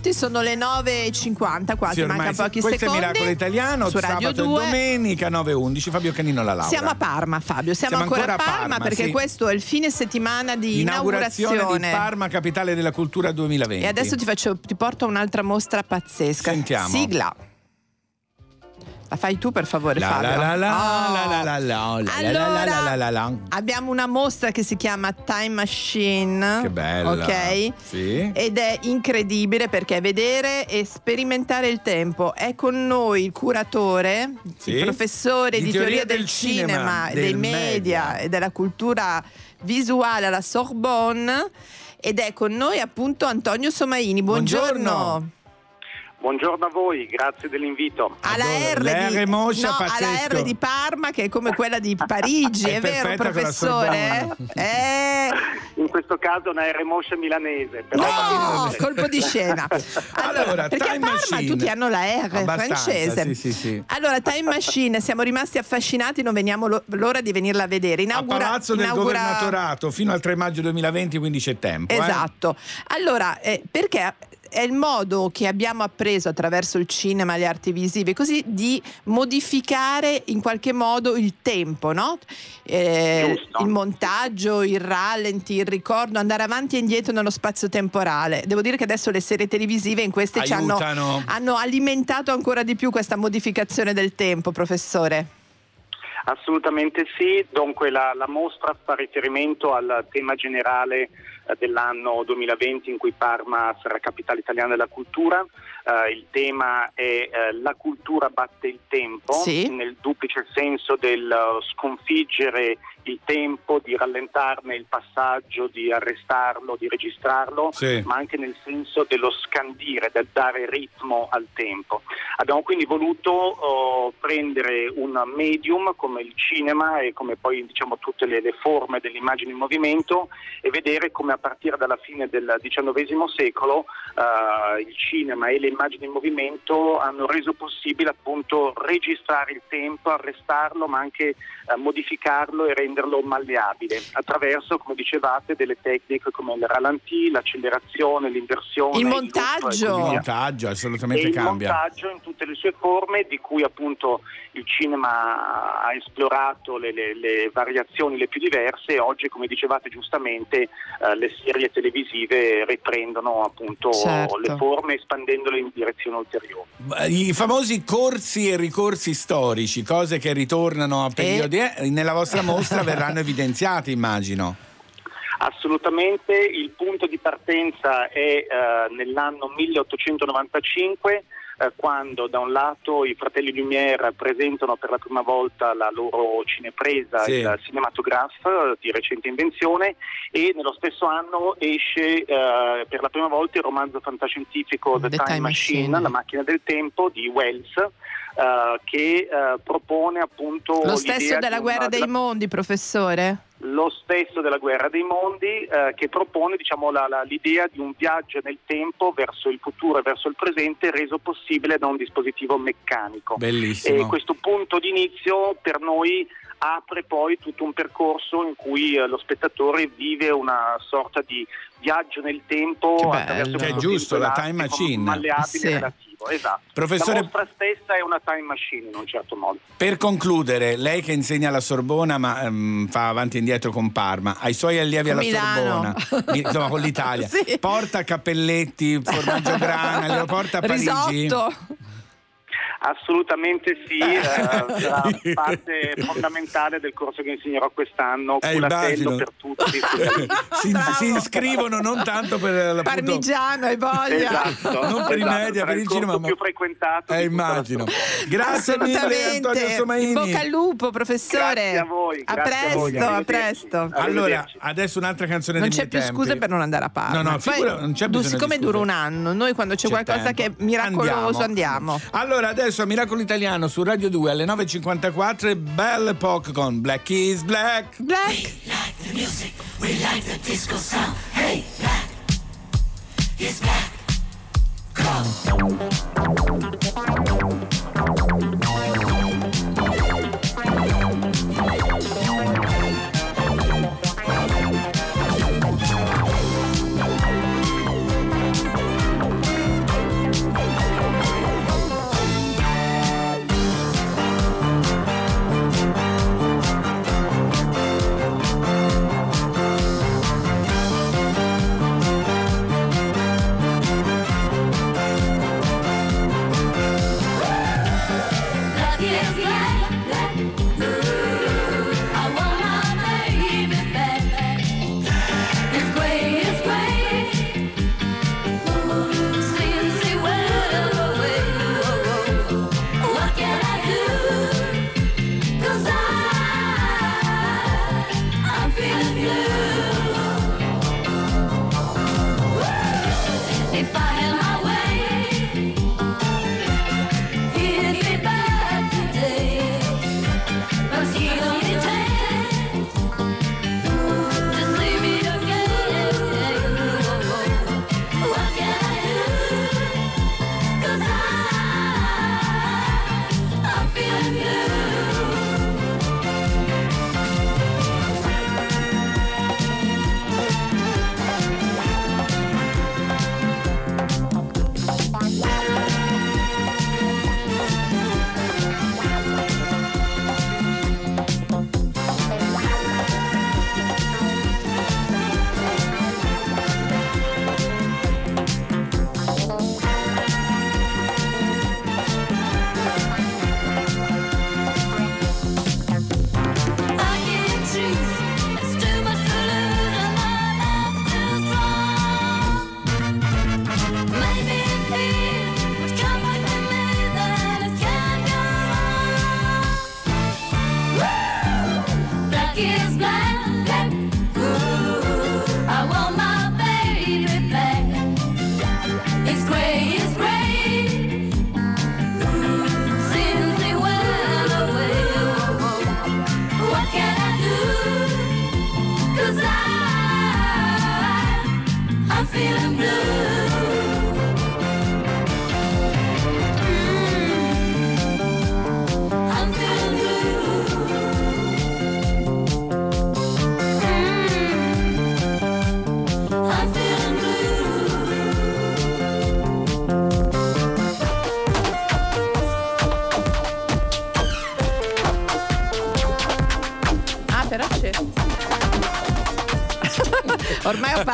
Giovanotti, sono le 9.50 quasi, Sì, manca pochi Questo secondi. è Miracolo Italiano, su Radio sabato 2. e domenica 9.11, Fabio Canino la Laura. Siamo a Parma, Fabio, siamo, Siamo ancora, ancora a Parma, Parma, perché sì. questo è il fine settimana di Inaugurazione, inaugurazione. di Parma, capitale della cultura 2020. E adesso ti, faccio, ti porto un'altra mostra pazzesca. Sentiamo. Sigla. La fai tu per favore, la, Fabio? Abbiamo una mostra che si chiama Time Machine. Che bella. Ok? Sì. Ed è incredibile perché vedere e sperimentare il tempo. È con noi il curatore, sì. il professore di, di teoria, teoria, del, del cinema, cinema del dei media, media e della cultura visuale alla Sorbonne ed è con noi appunto Antonio Somaini. Buongiorno. Buongiorno. Buongiorno a voi, grazie dell'invito. Alla R, di, moscia, no, alla. R di Parma che è come quella di Parigi, È è, vero professore? Eh, In questo caso una R moscia milanese. Però no, colpo di scena. Allora, Allora, perché a Time Parma Machine. tutti hanno la R francese. Sì, sì, sì. Allora, Time Machine, siamo rimasti affascinati, non veniamo lo- l'ora di venirla a vedere. A Inaugura, Palazzo del inaugura- Governatorato fino al 3 maggio 2020, quindi c'è tempo. eh. Esatto. Allora, eh, perché è il modo che abbiamo appreso attraverso il cinema, le arti visive, così di modificare in qualche modo il tempo, no? Eh, il montaggio, il rallenti, il ricordo, andare avanti e indietro nello spazio temporale. Devo dire che adesso le serie televisive in queste ci hanno, hanno alimentato ancora di più questa modificazione del tempo, professore. Assolutamente sì, dunque la, la mostra fa riferimento al tema generale dell'anno 2020 in cui Parma sarà capitale italiana della cultura. Eh, il tema è eh, La cultura batte il tempo, Sì. nel duplice senso del eh, sconfiggere il tempo, di rallentarne il passaggio, di arrestarlo, di registrarlo, Sì. ma anche nel senso dello scandire, del dare ritmo al tempo. Abbiamo quindi voluto oh, prendere un medium come il cinema e come poi diciamo tutte le, le forme dell'immagine in movimento e vedere come a partire dalla fine del XIX secolo eh, il cinema e le immagini in movimento hanno reso possibile appunto registrare il tempo, arrestarlo, ma anche eh, modificarlo e renderlo malleabile attraverso, come dicevate, delle tecniche come il ralentì, l'accelerazione, l'inversione, Il e montaggio. Il via. montaggio E assolutamente il cambia. montaggio in tutte le sue forme, di cui appunto il cinema ha esplorato le, le- le variazioni le più diverse e oggi, come dicevate giustamente, eh, le serie televisive riprendono appunto Certo. le forme espandendole in direzione ulteriore. I famosi corsi e ricorsi storici, cose che ritornano a periodi, eh, nella vostra mostra verranno evidenziati, immagino. Assolutamente, il punto di partenza è eh, nell'anno 1895 eh, quando da un lato i fratelli Lumière presentano per la prima volta la loro cinepresa, Sì. il cinematograph di recente invenzione e nello stesso anno esce eh, per la prima volta il romanzo fantascientifico The, The Time, Time Machine, Machine. la macchina del tempo di Wells eh, che eh, propone appunto Lo stesso della di guerra una- dei della- mondi, professore? Lo stesso della guerra dei mondi eh, che propone diciamo, la- la- l'idea di un viaggio nel tempo verso il futuro e verso il presente reso possibile da un dispositivo meccanico. Bellissimo. E questo punto di inizio per noi apre poi tutto un percorso in cui eh, lo spettatore vive una sorta di viaggio nel tempo Che bello. attraverso Che è questo giusto, la time machine. malleabile Sì. relativo. Esatto. Professore- La mostra stessa è una time machine in un certo modo. Per concludere, lei che insegna alla Sorbona ma ehm, fa avanti e indietro con Parma, ai suoi allievi alla Milano. Sorbona, insomma con l'Italia, Sì. porta cappelletti, formaggio grana, lo porta a Parigi? Risotto. Assolutamente sì, eh, sarà parte fondamentale del corso che insegnerò quest'anno, Eh, culatello per tutti. Si, si iscrivono non tanto per l'appunto, Parmigiano, hai voglia. Esatto, non per i esatto, media, sarà per il corso cinema, ma- più frequentato. Eh, di la immagino. Grazie mille. Antonio In Somaini. bocca al lupo, professore. Grazie a voi, A a presto, voi, a arrivederci. presto. Allora, adesso un'altra canzone Non dei c'è miei più tempi. scuse per non andare a Parma. No, no, Poi, figura- non c'è bisogno di siccome dura un anno, noi quando c'è, C'è qualcosa tempo. che è miracoloso Andiamo. andiamo. Allora, adesso a Miracolo Italiano su Radio 2 alle 9.54 e Belle Epoque con Black is Black. Black. Black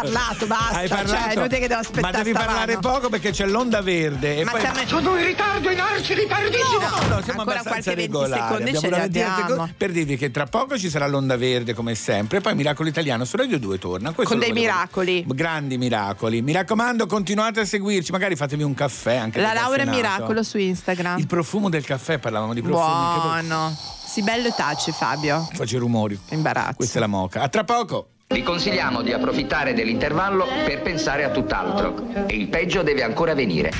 parlato, basta. Hai Cioè, parlato, è inutile che devo aspettare. ma devi parlare mano. poco perché c'è l'onda verde. E Ma poi... siamo- Sono in ritardo in arci ritardissimo! No, no, siamo Ancora abbastanza qualche 20 regolari. Abbiamo ce secondi per dirvi che tra poco ci sarà l'onda verde come sempre. Poi Miracolo Italiano su Radio 2 torna. Questo Con dei volevo miracoli. Grandi miracoli. Mi raccomando, continuate a seguirci. Magari fatevi un caffè anche La Laura. Miracolo su Instagram. Il profumo del caffè, parlavamo di profumi. Buono. Si bello e taci, Fabio. Face rumori. Imbarazzo. Questa è la moca. A tra poco. Vi consigliamo di approfittare dell'intervallo per pensare a tutt'altro. E il peggio deve ancora venire.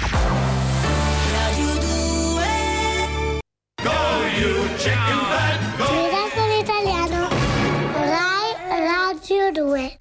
Miracolo Italiano. Rai Radio 2.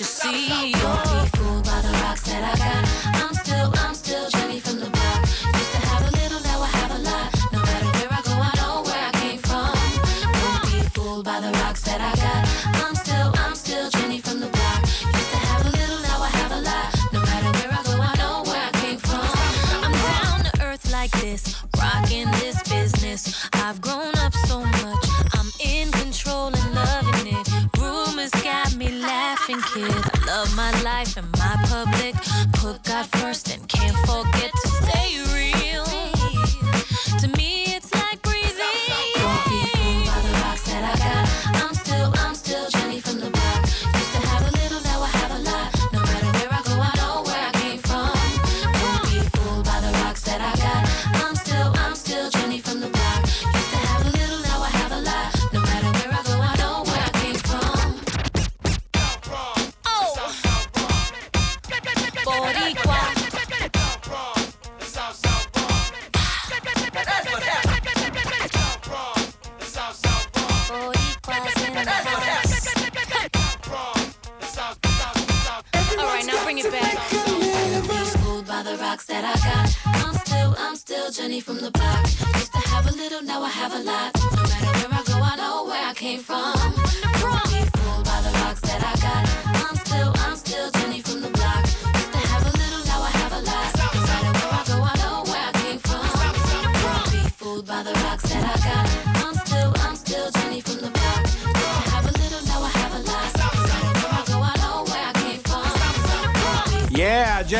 You see.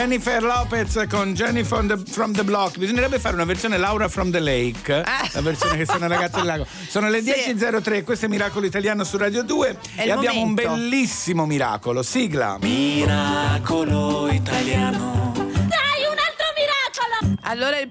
Jennifer Lopez con Jenny from the, from the Block. Bisognerebbe fare una versione Laura from the Lake, la versione che sono ragazze del lago. Sono le Sì. 10.03, questo è Miracolo Italiano su Radio 2 È e abbiamo momento. un bellissimo miracolo. Sigla. Miracolo italiano.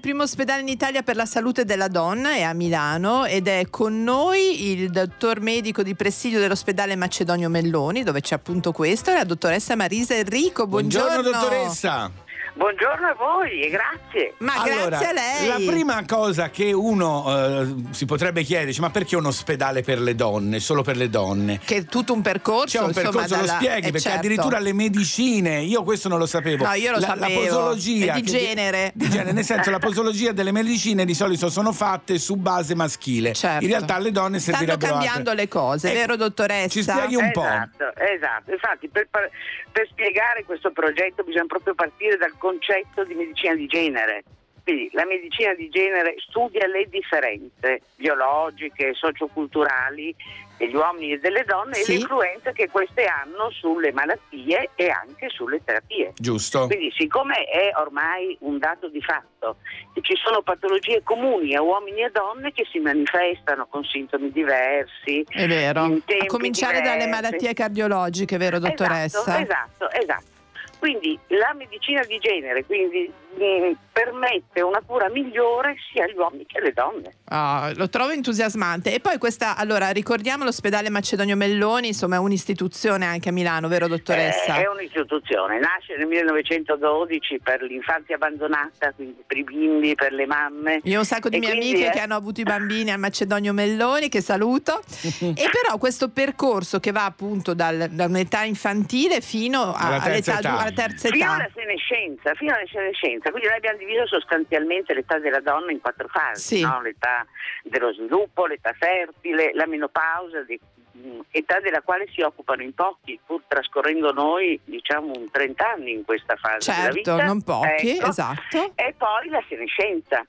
Primo ospedale in Italia per la salute della donna è a Milano ed è con noi il dottor medico di presidio dell'ospedale Macedonio Melloni, dove c'è appunto questo, e la dottoressa Marisa Enrico. Buongiorno, dottoressa. Buongiorno a voi e grazie. Ma Allora, grazie a lei. La prima cosa che uno eh, si potrebbe chiedere, dice, ma perché un ospedale per le donne, solo per le donne? Che è tutto un percorso. C'è un insomma, percorso, lo dalla- spieghi, eh, perché certo. addirittura le medicine, io questo non lo sapevo. No, io lo la, la sapevo. posologia. È di genere. Di genere, nel senso, la posologia delle medicine di solito sono fatte su base maschile. Certo. In realtà le donne Stanno servirebbero cambiando altre. le cose, Ecco, vero dottoressa? Ci spieghi un po'. Esatto, esatto. Infatti per, per- per spiegare questo progetto bisogna proprio partire dal concetto di medicina di genere. tutti, la medicina di genere studia le differenze biologiche, socioculturali degli uomini e delle donne Sì. e l'influenza che queste hanno sulle malattie e anche sulle terapie. Giusto. Quindi siccome è ormai un dato di fatto che ci sono patologie comuni a uomini e donne che si manifestano con sintomi diversi, È vero. A cominciare dalle diversi. malattie cardiologiche, vero dottoressa? Esatto, esatto, esatto. Quindi la medicina di genere quindi, mh, permette una cura migliore sia agli uomini che alle donne. Ah, lo trovo entusiasmante. E poi questa, allora, ricordiamo l'ospedale Macedonio Melloni, insomma è un'istituzione anche a Milano, vero dottoressa? Eh, è un'istituzione, nasce nel 1912 per l'infanzia abbandonata, quindi per i bimbi, per le mamme. Io ho un sacco di E mie amiche è- che hanno avuto i bambini al Macedonio Melloni, che saluto. e però questo percorso che va appunto dal- da un'età infantile fino a- Alla terza all'età, età. alla terza Fino età. alla senescenza, fino alla senescenza, quindi noi abbiamo diviso sostanzialmente l'età della donna in quattro fasi, Sì. no? l'età dello sviluppo, l'età fertile, la menopausa, di- mh, età della quale si occupano in pochi, pur trascorrendo noi diciamo un 30 anni in questa fase della Certo, vita. non pochi, Ecco. esatto. E poi la senescenza.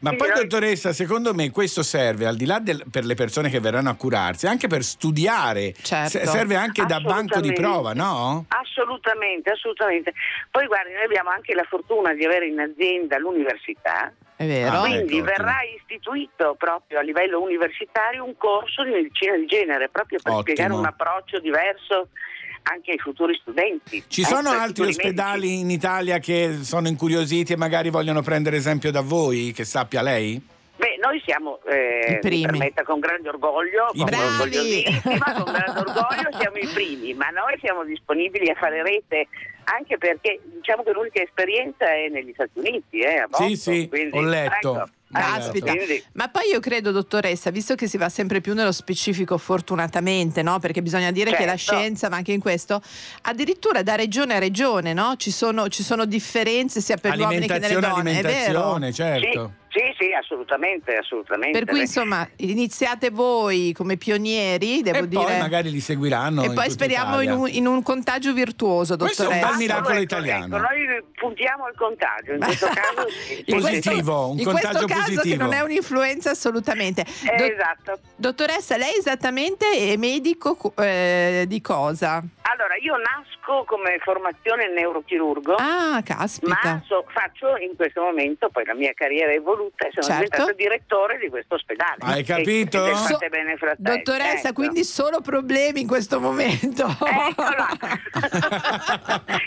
Ma poi, dottoressa, secondo me questo serve, al di là del- per le persone che verranno a curarsi, anche per studiare. Certo. Se- Serve anche da banco di prova, no? Assolutamente, assolutamente. Poi guardi, noi abbiamo anche la fortuna di avere in azienda l'università. È vero. Quindi ecco, verrà istituito proprio a livello universitario un corso di medicina di genere, proprio per Ottimo. spiegare un approccio diverso anche ai futuri studenti. Ci eh, sono altri ospedali in Italia che sono incuriositi e magari vogliono prendere esempio da voi, che sappia lei? Beh, noi siamo, eh, I primi. mi permetta, con grande orgoglio, I con con grande orgoglio siamo i primi, ma noi siamo disponibili a fare rete anche perché diciamo che l'unica esperienza è negli Stati Uniti, eh, a Boston, Sì, sì, quindi, ho letto. ecco, Caspita. Ma poi io credo, dottoressa, visto che si va sempre più nello specifico, fortunatamente, no? Perché bisogna dire che la Certo. scienza, ma anche in questo, addirittura da regione a regione, no? Ci sono, ci sono differenze sia per gli uomini che nelle donne, è vero? alimentazione, certo. Sì, sì, assolutamente, assolutamente. Per cui insomma iniziate voi come pionieri, devo e dire. poi magari li seguiranno. e poi speriamo in un, in un contagio virtuoso, Questo è un dottoressa. bel miracolo italiano. ecco, noi puntiamo al contagio, in questo caso sì. In questo- Positivo, un in contagio questo caso che non è un'influenza assolutamente. Eh, Do- esatto. Dottoressa, lei esattamente è medico eh, di cosa? Allora, io nasco come formazione neurochirurgo. Ah, caspita. Ma so- faccio in questo momento, poi la mia carriera è evoluta e sono Certo. diventato direttore di questo ospedale. Hai capito? e So- Bene Fratelli, Dottoressa, ecco. quindi solo problemi in questo momento.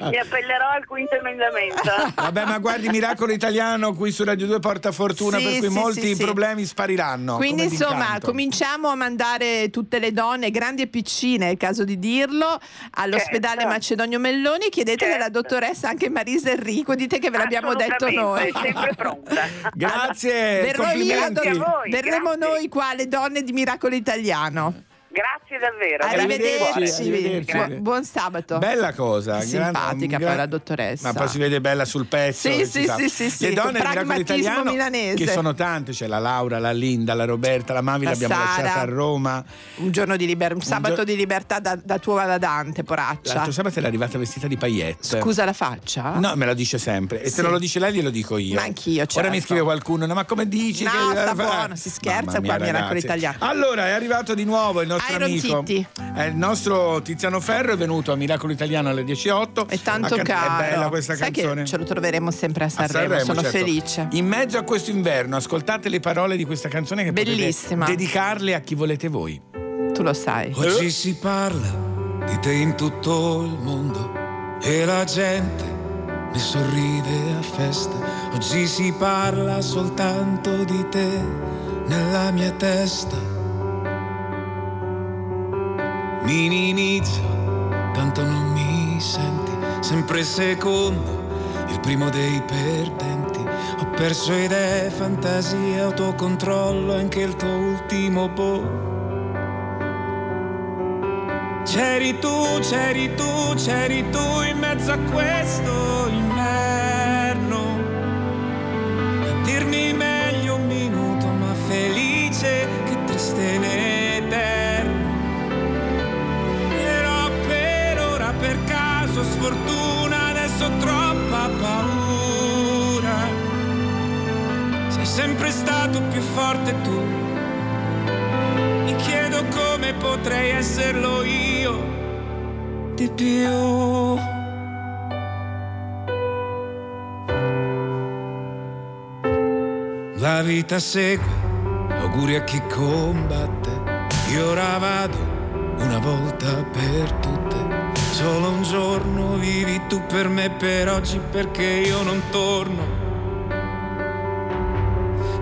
Mi appellerò al quinto emendamento. Vabbè, ma guardi Miracolo Italiano qui su Radio 2 porta fortuna, Sì, per cui sì, molti sì, sì. problemi spariranno. Quindi insomma d'incanto. cominciamo a mandare tutte le donne, grandi e piccine, è il caso di dirlo, all'ospedale Certo. Macedonio Melloni. Chiedete alla dottoressa anche Marisa Enrico, dite che ve l'abbiamo detto noi. Sempre pronta. Grazie, Verrò io, complimenti. a voi, verremo grazie. noi qua, le donne di Miracolo Italiano. Grazie davvero. Arrivederci, arrivederci. Bu- buon sabato. Bella cosa, Simpatica gran- poi la dottoressa. Ma poi si vede bella sul pezzo. Sì, sì, sì, sì, sì, Le donne di Miracolo Italiano, milanese. che sono tante, c'è la Laura, la Linda, la Roberta, la Mavi La l'abbiamo Sara. lasciata a Roma. Un giorno di libertà, un sabato gio- di libertà da, da tua badante, poraccia. L'altro sabato è arrivata vestita di paillette. Scusa la faccia? No, me lo dice sempre. E se Sì. non lo dice lei, glielo dico io. Ma anch'io, Ora mi certo. scrive qualcuno, no, ma come dici? No, che- sta buono, si scherza mia, qua Miracolo. Italiano. Allora, è arrivato di nuovo il nostro Iron amico. Titti. È il nostro Tiziano Ferro, è venuto a Miracolo Italiano alle 10.08. È tanto can- caro. È bella questa Sai canzone. che ce lo troveremo sempre a A Sanremo, sono certo. felice. In mezzo a questo inverno, ascoltate le parole di questa canzone che Bellissima. dedicarle a chi volete voi. Tu lo sai. Oggi si parla di te in tutto il mondo e la gente ne sorride a festa. Oggi si parla soltanto di te nella mia testa. Minimizzo, tanto non mi senti, sempre secondo, il primo dei perdenti. Ho perso idee, fantasie, autocontrollo, anche il tuo ultimo po'. C'eri tu, c'eri tu, c'eri tu in mezzo a questo inverno. A dirmi meglio un minuto, ma felice che triste in caso, sfortuna, adesso troppa paura. stato più forte tu. Mi chiedo come potrei esserlo io di più. La vita segue, auguri a chi combatte. Io ora vado una volta per tutte. Solo un giorno vivi tu per me per oggi perché io non torno.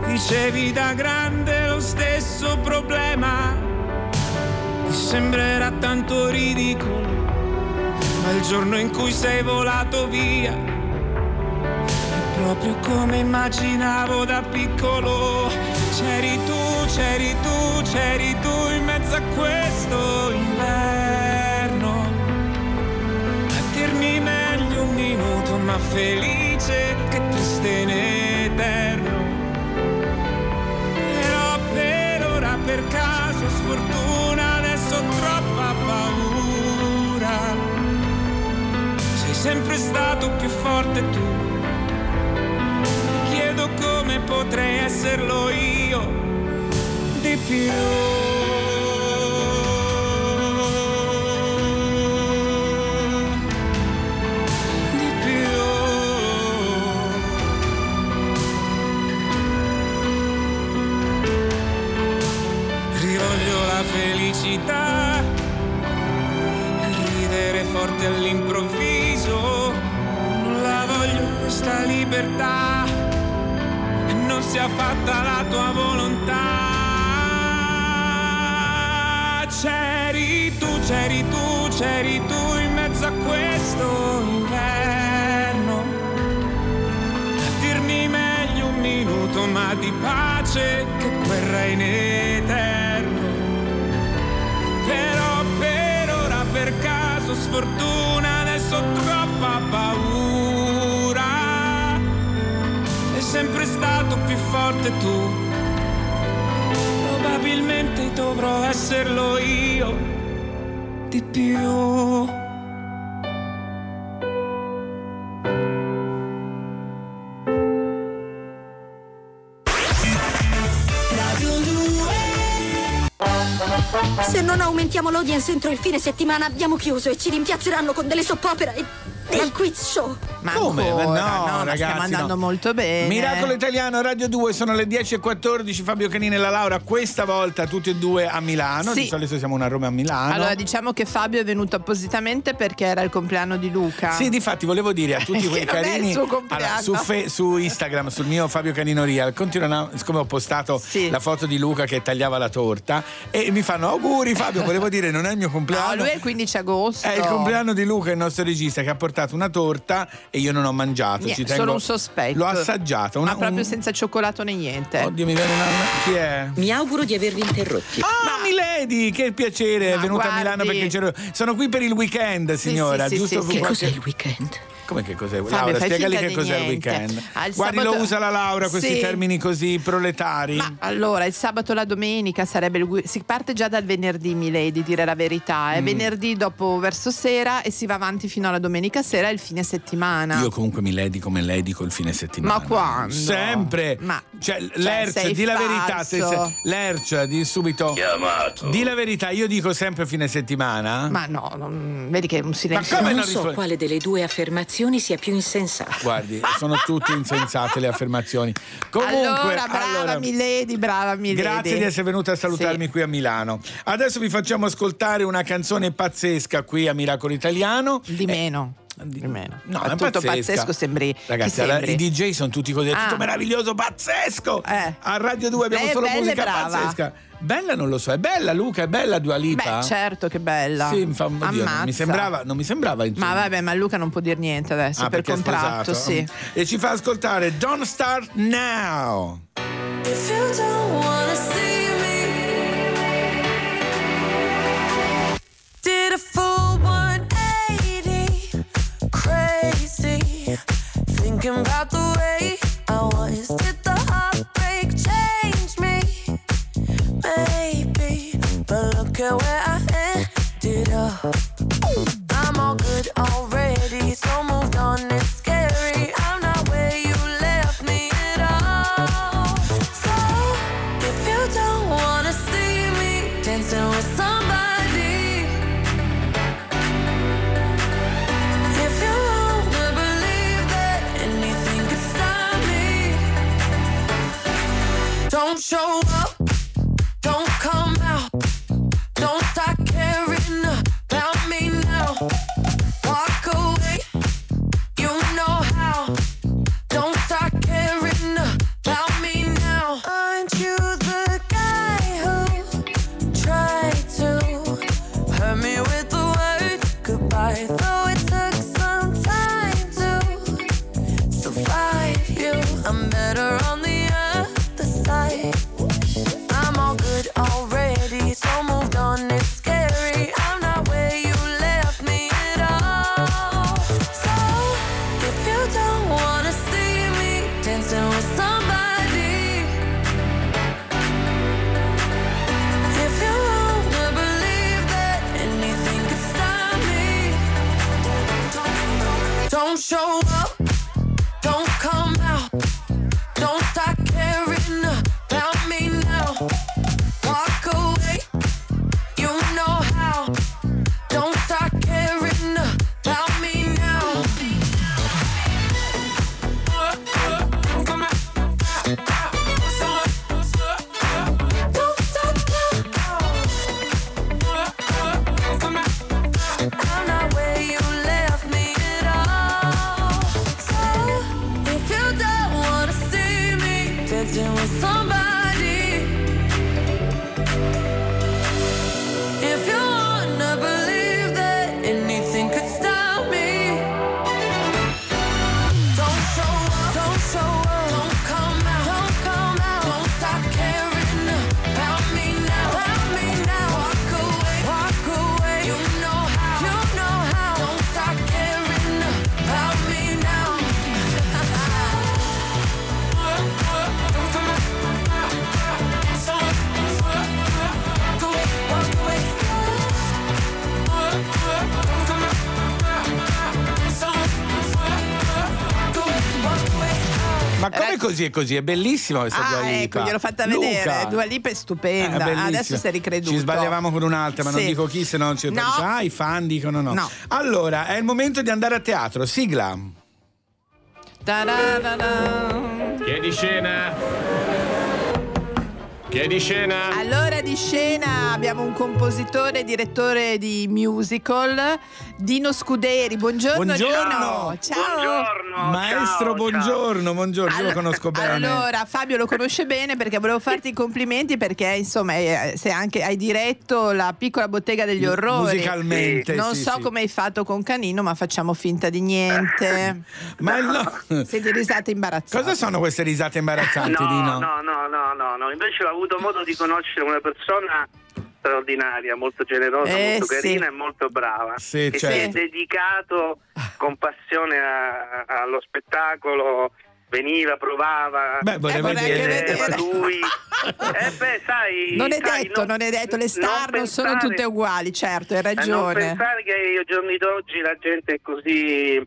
Dicevi da grande lo stesso problema. Ti sembrerà tanto ridicolo, ma il giorno in cui sei volato via è proprio come immaginavo da piccolo. C'eri tu, c'eri tu, c'eri tu in mezzo a questo inverno. Minuto, ma felice che triste in eterno. Però per ora, per caso, sfortuna, adesso ho troppa paura. Sei sempre stato più forte tu. Mi chiedo come potrei esserlo io di più. Forte all'improvviso, non la voglio questa libertà, non sia fatta la tua volontà. C'eri tu, c'eri tu, c'eri tu in mezzo a questo inverno, a dirmi meglio un minuto ma di pace che guerra in eterno. Sfortuna, adesso ho troppa paura. È sempre stato più forte tu. Probabilmente dovrò esserlo io di più. Non aumentiamo l'audience entro il fine settimana abbiamo chiuso e ci rimpiazzeranno con delle soppopera e del quiz show. Ma Come? ancora, Ma no, ma ragazzi, stiamo andando no. molto bene. Miracolo Italiano Radio 2 sono le 10.14 Fabio Canini e la Laura questa volta tutti e due a Milano Sì. di solito siamo una Roma a Milano Allora diciamo che Fabio è venuto appositamente perché era il compleanno di Luca. Sì, difatti volevo dire a tutti quei carini suo compleanno. Allora, su, fe- su Instagram, sul mio Fabio Canino Real, continuano, siccome ho postato la foto di Luca che tagliava la torta e mi fanno auguri Fabio, volevo dire non è il mio No, compleanno. lui è il 15 agosto. È il compleanno di Luca, il nostro regista, che ha portato una torta e io non ho mangiato. Niente, ci tengo- solo un sospetto. L'ho assaggiato. Una, Ma proprio un- senza cioccolato né niente. Oddio, mi viene una. Chi è? Mi auguro di avervi interrotti. Ah, Milady, che piacere, è Ma venuta a guardi- Milano perché c'ero. Sono qui per il weekend, signora. sì, sì, giusto sì, sì. qualche- Che cos'è il weekend? Come che cos'è? Fabio, Laura, spiegali che cos'è il niente. weekend. Ah, il Guardi, sabato- lo usa la Laura, questi Sì. termini così proletari. Ma allora, il sabato e la domenica sarebbe il si parte già dal venerdì, Milady, dire la verità. È Mm. venerdì dopo verso sera e si va avanti fino alla domenica sera e il fine settimana. Io comunque mi lei come lei dico il fine settimana. Ma quando? Sempre. Ma cioè, Lerch, sei di la verità. se- se- Lerch, di subito. Chiamato. Di la verità, io dico sempre fine settimana. Ma no, non- vedi che è un silenzio. come non non so quale delle due affermazioni sia più insensata. Guardi, sono tutte insensate le affermazioni. Comunque, allora, brava allora, Milady, brava Milady. Grazie di essere venuta a salutarmi qui a Milano. Adesso vi facciamo ascoltare una canzone pazzesca qui a Miracolo Italiano. Di meno. Di meno. No, è tutto pazzesca. pazzesco sembri. Ragazzi, sembri? i DJ sono tutti così, è tutto Ah. meraviglioso, pazzesco! Eh. A Radio 2 abbiamo è solo bella musica brava. pazzesca. Bella non lo so, è bella Luca, è bella Dua Lipa? Beh, certo che bella. Sì, mi fa- oddio, non mi sembrava, non mi sembrava Ma vabbè, ma Luca non può dire niente adesso Ah, per contratto, sì. E ci fa ascoltare Don't Start Now. If you don't wanna see me, did a full thinking about the way I was. Did the heartbreak change me? Maybe, but look at where I ended up. I'm all good already, so moved on. It's scary. Show up, show up, come così? È bellissima questa Ah, Dua Lipa. ecco, gliel'ho fatta Luca. vedere. Dua Lipa è Eh, stupenda. bellissima. Adesso sei ricreduto. Ci sbagliavamo con un'altra, ma non Sì. dico chi, se no ci No. Ah, i fan dicono no. No. Allora, è il momento di andare a teatro. Sigla. Chiedi scena. Chiedi scena. Allora di scena abbiamo un compositore e direttore di musical, Dino Scuderi. Buongiorno, Buongiorno. Dino. Ciao. Maestro, buongiorno, buongiorno, io lo conosco bene. Allora, Fabio lo conosce bene perché volevo farti i complimenti perché insomma eh, se anche hai diretto la piccola bottega degli orrori. Musicalmente, Non sì, so sì. come hai fatto con Canino, ma facciamo finta di niente. Ma no. Siete risate imbarazzate. Cosa sono queste risate imbarazzanti, No, Dino? no, no, no, no, no. Invece ho avuto modo di conoscere una persona straordinaria, molto generosa, Eh, molto sì. carina e molto brava. Sì, che certo. si è dedicato con passione a- allo spettacolo. Veniva, provava, Beh, vorrei si vedere. chiedeva lui. Eh beh, sai, Non è sai, detto, non è detto, le star non, sono pensare- tutte uguali, certo, hai eh, Non ragione. pensare che ai giorni d'oggi la gente è così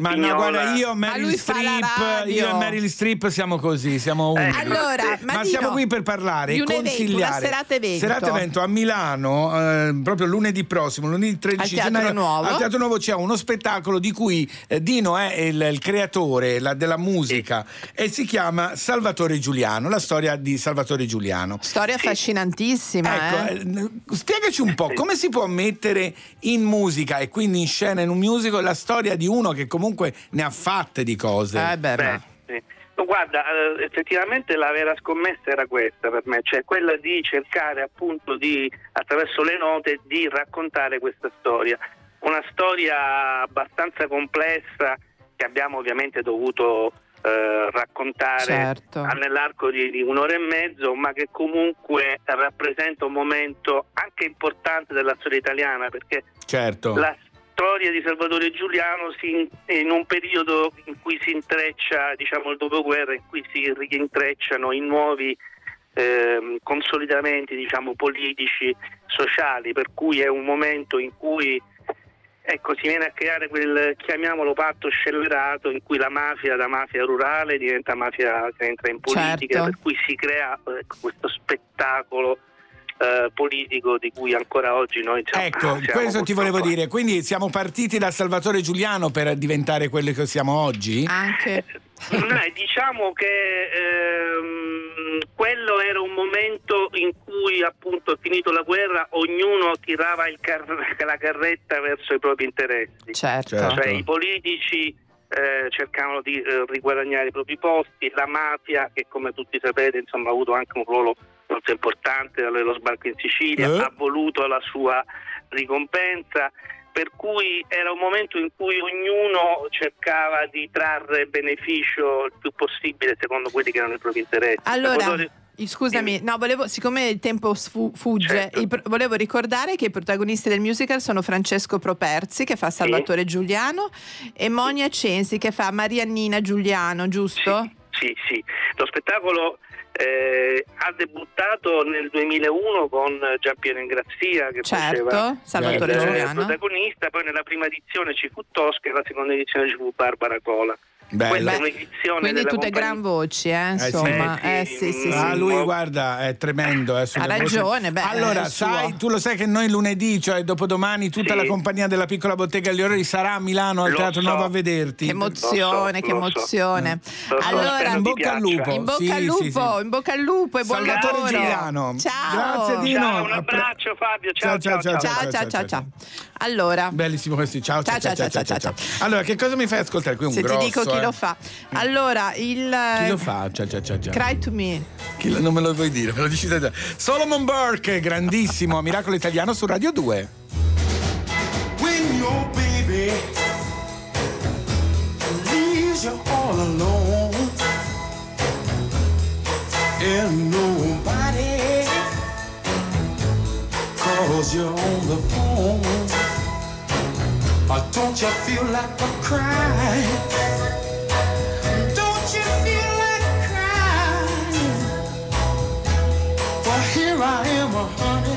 Ma no, guarda, io, Meryl Streep, io e Meryl Streep siamo così, siamo uno. Allora, ma Dino, siamo qui per parlare e evento, consigliare. una serata evento. Serata evento a Milano, eh, proprio lunedì prossimo, lunedì 13 Al gennaio. Nuovo. Al Teatro Nuovo c'è uno spettacolo di cui eh, Dino è il, il creatore la- della musica e si chiama Salvatore Giuliano, la storia di Salvatore Giuliano. Storia affascinantissima, Ecco, eh. eh, spiegaci un po' come si può mettere in musica e quindi in scena in un musical la storia di uno che comunque ne ha fatte di cose. Eh beh, Beh, sì. Guarda, eh, effettivamente la vera scommessa era questa per me, cioè quella di cercare appunto di, attraverso le note, di raccontare questa storia. Una storia abbastanza complessa che abbiamo ovviamente dovuto eh, raccontare Certo. nell'arco di, di un'ora e mezzo, ma che comunque rappresenta un momento anche importante della storia italiana, perché Certo. la storia di Salvatore Giuliano si in, un periodo in cui si intreccia diciamo il dopoguerra in cui si riintrecciano i nuovi ehm, consolidamenti diciamo politici sociali per cui è un momento in cui ecco si viene a creare quel chiamiamolo patto scellerato in cui la mafia da mafia rurale diventa mafia che entra in politica Certo. per cui si crea ecco, questo spettacolo eh, politico di cui ancora oggi noi insomma, Ecco, siamo questo ti volevo dire. Quindi siamo partiti da Salvatore Giuliano per diventare quelli che siamo oggi? Anche. Dai, diciamo che ehm, quello era un momento in cui appunto finito la guerra ognuno tirava il car- la carretta verso i propri interessi. Certo. Cioè i politici eh, cercavano di eh, riguadagnare i propri posti, la mafia che come tutti sapete insomma, ha avuto anche un ruolo molto importante dallo sbarco in Sicilia, Eh? ha voluto la sua ricompensa. Per cui era un momento in cui ognuno cercava di trarre beneficio il più possibile secondo quelli che erano i propri interessi. Allora, scusami, no, volevo, siccome il tempo sfu- fugge, Certo. i volevo ricordare che i protagonisti del musical sono Francesco Properzi che fa Salvatore Giuliano e Monia Censi che fa Mariannina Giuliano, giusto? Sì, sì. Lo spettacolo eh, ha debuttato nel 2001 con Giampiero Ingrazia che Certo, faceva Salvatore Giuliano. protagonista, poi nella prima edizione ci fu Tosca e la seconda edizione ci fu Barbara Cola. Bella. Quindi della tutte compagnia- gran voci, eh, Eh sì. insomma. Eh Eh, sì, sì, sì, Ah, sì. lui guarda, è tremendo. eh, Ha ragione, beh, allora, sai, tu lo sai che noi lunedì, cioè dopodomani, tutta Sì. la compagnia della piccola bottega agli orari sarà a Milano al Lo Teatro so. Nuovo a vederti. Che emozione, so, che emozione. Lo so, Allora, in bocca al lupo. in bocca Sì, al sì, lupo, sì. in bocca al lupo e buon lavoro. Giuliano. Ciao. Grazie Dino. Ciao, un abbraccio Fabio, ciao ciao ciao. Ciao, ciao, ciao, ciao. Allora, Bellissimo questi. Ciao ciao ciao ciao, ciao. Allora, che cosa mi fai ascoltare? Qui un se grosso, ti dico chi eh. Lo fa. Allora, il Chi lo fa? Ciao, ciao, ciao, ciao. Cry to me. Chi lo- non me lo vuoi dire, me lo dici te. Solomon Burke, grandissimo, Miracolo Italiano su Radio 2. When your baby leaves you all alone and nobody calls you on the phone, uh, don't you feel like a crying? I am, a honey.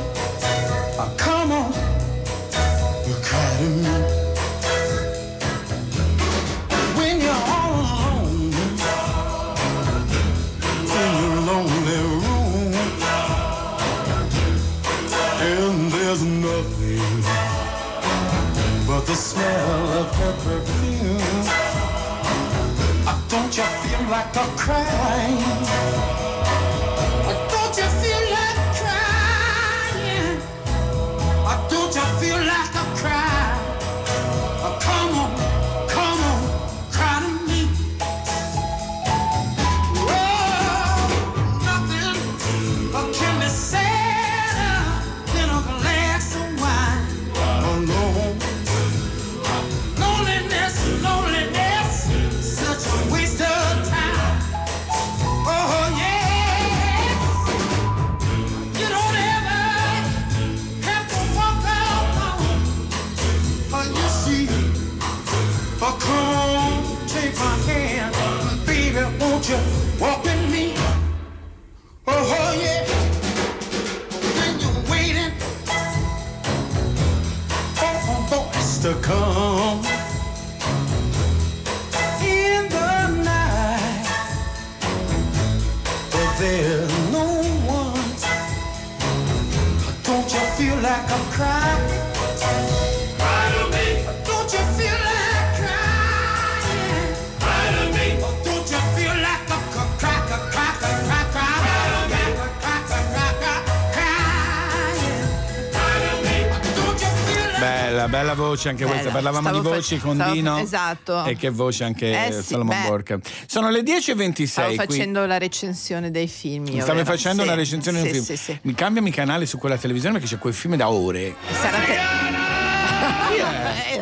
Voce anche questa. Parlavamo di voci con stavo- Dino. esatto. E che voce anche Eh sì, Solomon beh. Sono le 10.26 Stavo qui. facendo la recensione dei film. Stavi facendo Sì, una recensione di un sì, film. Sì, sì. Mi cambiami canale su quella televisione perché c'è quel film da ore. Sarà te-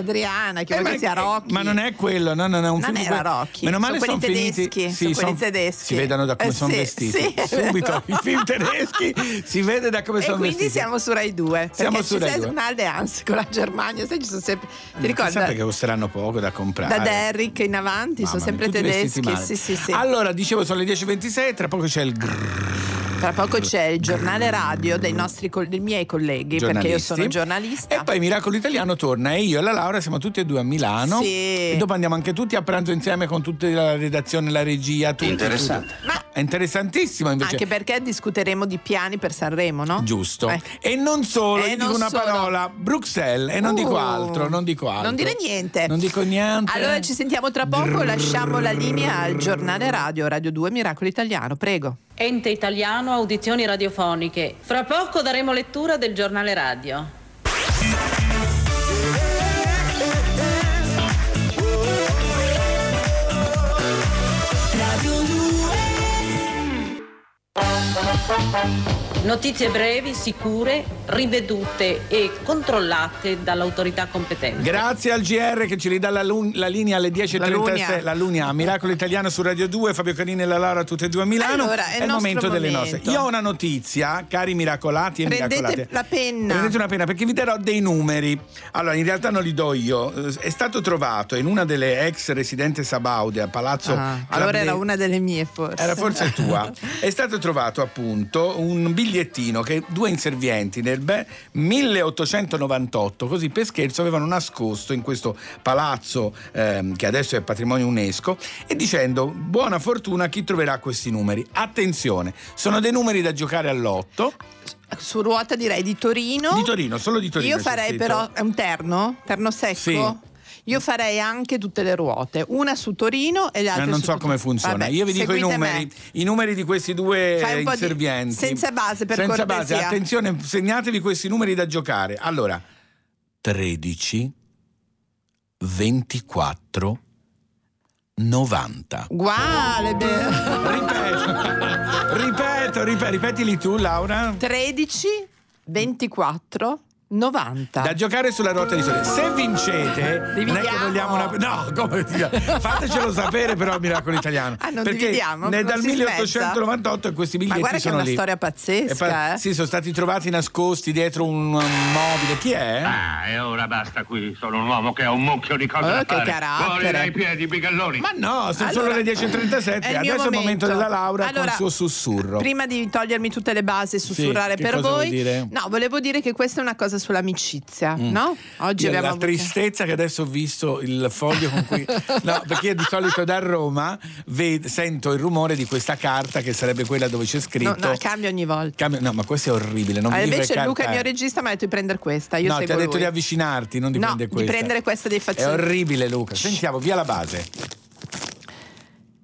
Adriana, che che sia Rocky. Ma non è quello, no, no, no, è un Non film era Rocky, Meno male sono sono quelli finiti. tedeschi, Sì, sono quelli tedeschi. Si vedono da come Eh, sono sì, vestiti. sì, Subito i film tedeschi si vede da come E sono quindi vestiti. siamo su Rai 2 Siamo su Rai c'è 2. un'alleanza con la Germania sai ci sono sempre ti ricordi Sempre che costeranno poco da comprare. da Derrick in avanti Mamma sono sempre mia, tedeschi sì sì sì Allora, dicevo, sono le 10.26, tra poco c'è il grrr, tra poco c'è il giornale radio dei nostri col- dei miei colleghi perché io sono giornalista E poi Miracolo Italiano torna e io e la Laura siamo tutti e due a Milano. Sì. E dopo andiamo anche tutti a pranzo insieme con tutta la redazione, la regia, tutti. Interessante. ma È interessantissimo invece. Anche perché discuteremo di piani per Sanremo, no? Giusto. Eh. E non solo, E gli dico non una solo. parola, Bruxelles, e non Uh, dico altro, non dico altro. Non dire niente. Non dico niente. Allora ci sentiamo tra poco, lasciamo la linea al giornale radio, Radio 2 Miracolo Italiano, prego. Ente italiano audizioni radiofoniche. Fra poco daremo lettura del giornale radio. Radio 2 Notizie brevi, sicure, rivedute e controllate dall'autorità competente. Grazie al GR che ci ridà la, lu- la linea alle 10.36, Lunia. la Lunia, Miracolo Italiano su Radio 2, Fabio Canini e la Lara tutte e due a Milano. Allora, è è il nostro momento delle momento. nostre. Io ho una notizia, cari miracolati e Prendete miracolate. la penna. Prendete una penna perché vi darò dei numeri. Allora, in realtà non li do io. È stato trovato in una delle ex residente Sabaude a Palazzo Ah, allora era una delle mie forse. era forse tua. È stato trovato appunto un bigliettino che due inservienti nel be- 1898, così per scherzo, avevano nascosto in questo palazzo ehm, che adesso è patrimonio UNESCO e dicendo buona fortuna a chi troverà questi numeri. Attenzione, sono dei numeri da giocare all'otto. Su ruota direi di Torino. Di Torino, solo di Torino. Io farei però è un terno? Terno secco? Sì. Io farei anche tutte le ruote, una su Torino e le Ma altre non su so tutte- come funziona. Vabbè, Io vi dico i numeri, i numeri di questi due po' di- inservienti. senza base, per Senza cortesia. base, attenzione, segnatevi questi numeri da giocare. Allora, 13, 24, 90. Uguale, Ripeto, ripeto, ripetili tu, Laura. 13, 24, 90. Da giocare sulla ruota di sole. Se vincete, non è che Dividiamo. vogliamo una. No, come dire, fatecelo sapere, però, Miracolo Italiano. Ah, non Perché dividiamo, non dal si 1898 questi Ma biglietti guarda che è sono una lì. storia pazzesca, fa- eh. Sì, sono stati trovati nascosti dietro un, un mobile. Chi è? Ah, e ora basta qui. Sono un uomo che ha un mucchio di cose Oh, da che fare. carattere. Fuori dai piedi, bigalloni. Ma no, sono solo Allora, le 10.37. è Adesso è il momento momento. della Laura Allora, con il suo sussurro. Prima di togliermi tutte le basi e sussurrare che per cosa voi, no, volevo dire che questa è una cosa sull'amicizia, Mm. no? Oggi Io abbiamo la avuto- tristezza che adesso ho visto il foglio con cui no perché io di solito da Roma ved- sento il rumore di questa carta che sarebbe quella dove c'è No, scritto no, cambia ogni volta. Cambio- no ma questo è orribile non Ah, mi invece Luca, il carta mio è. regista, mi ha detto di prendere questa. Io no ti ha detto lui. di avvicinarti non di No, prendere di questa prendere questa dei è fazzoni. orribile Luca sentiamo via la base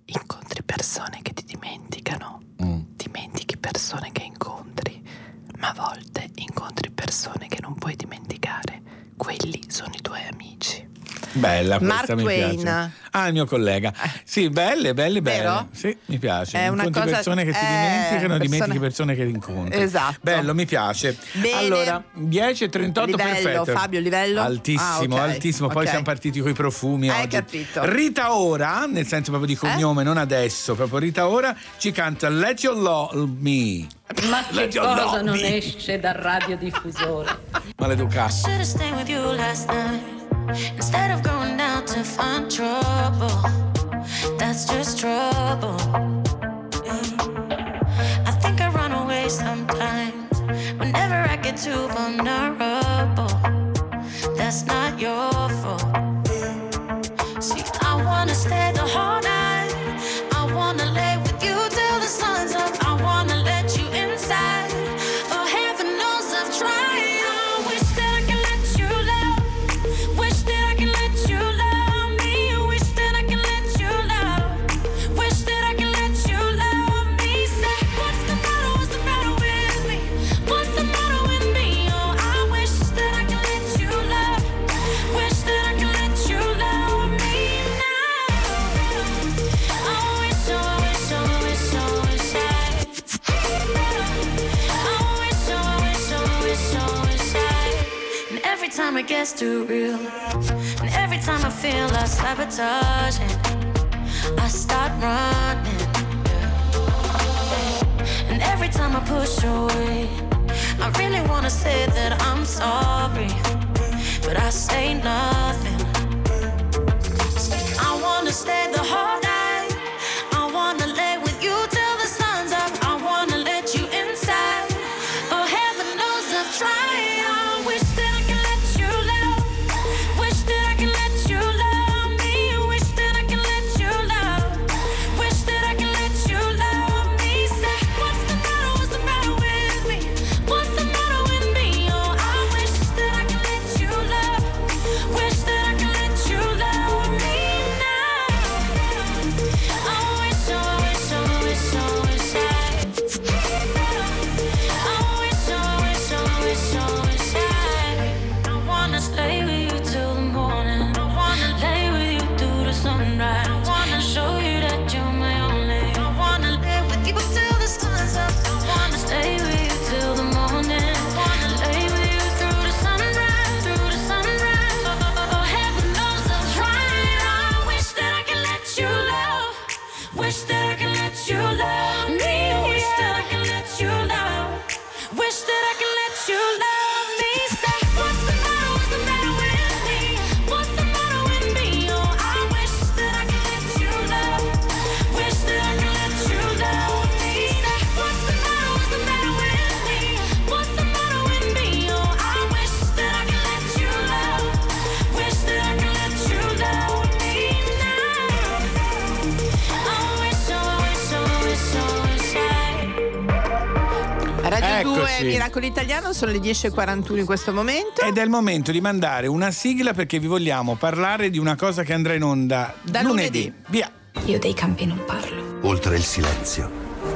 Incontri persone che ti dimenticano, Mm. dimentichi persone che incontri, ma a volte persone che non puoi dimenticare. Quelli sono i tuoi amici. Bella questa Mark mi Twain. piace ah il mio collega sì belle belle belle Vero? sì mi piace È una incontri cosa- persone che ti eh, dimenticano persone- dimentichi persone che incontri Esatto. bello mi piace Bene. allora 10 e 38 Livello, perfetto Fabio, livello? altissimo Ah, ok, altissimo poi ok. siamo partiti con i profumi Hai oggi capito. Rita Ora nel senso proprio di cognome non adesso proprio Rita Ora ci canta Let Your Love Me Ma che Let cosa non be. esce dal radiodiffusore? maleducato Instead of going out to find trouble. That's just trouble. I think I run away sometimes whenever I get too vulnerable. Time it gets too real, and every time I feel I sabotage it, I start running. And every time I push away, I really wanna say that I'm sorry, but I say nothing. Eccoci. Miracolo Italiano, sono le 10.41 in questo momento. Ed è il momento di mandare una sigla perché vi vogliamo parlare di una cosa che andrà in onda Da lunedì. lunedì. Via. Io dei campi non parlo. Oltre il silenzio,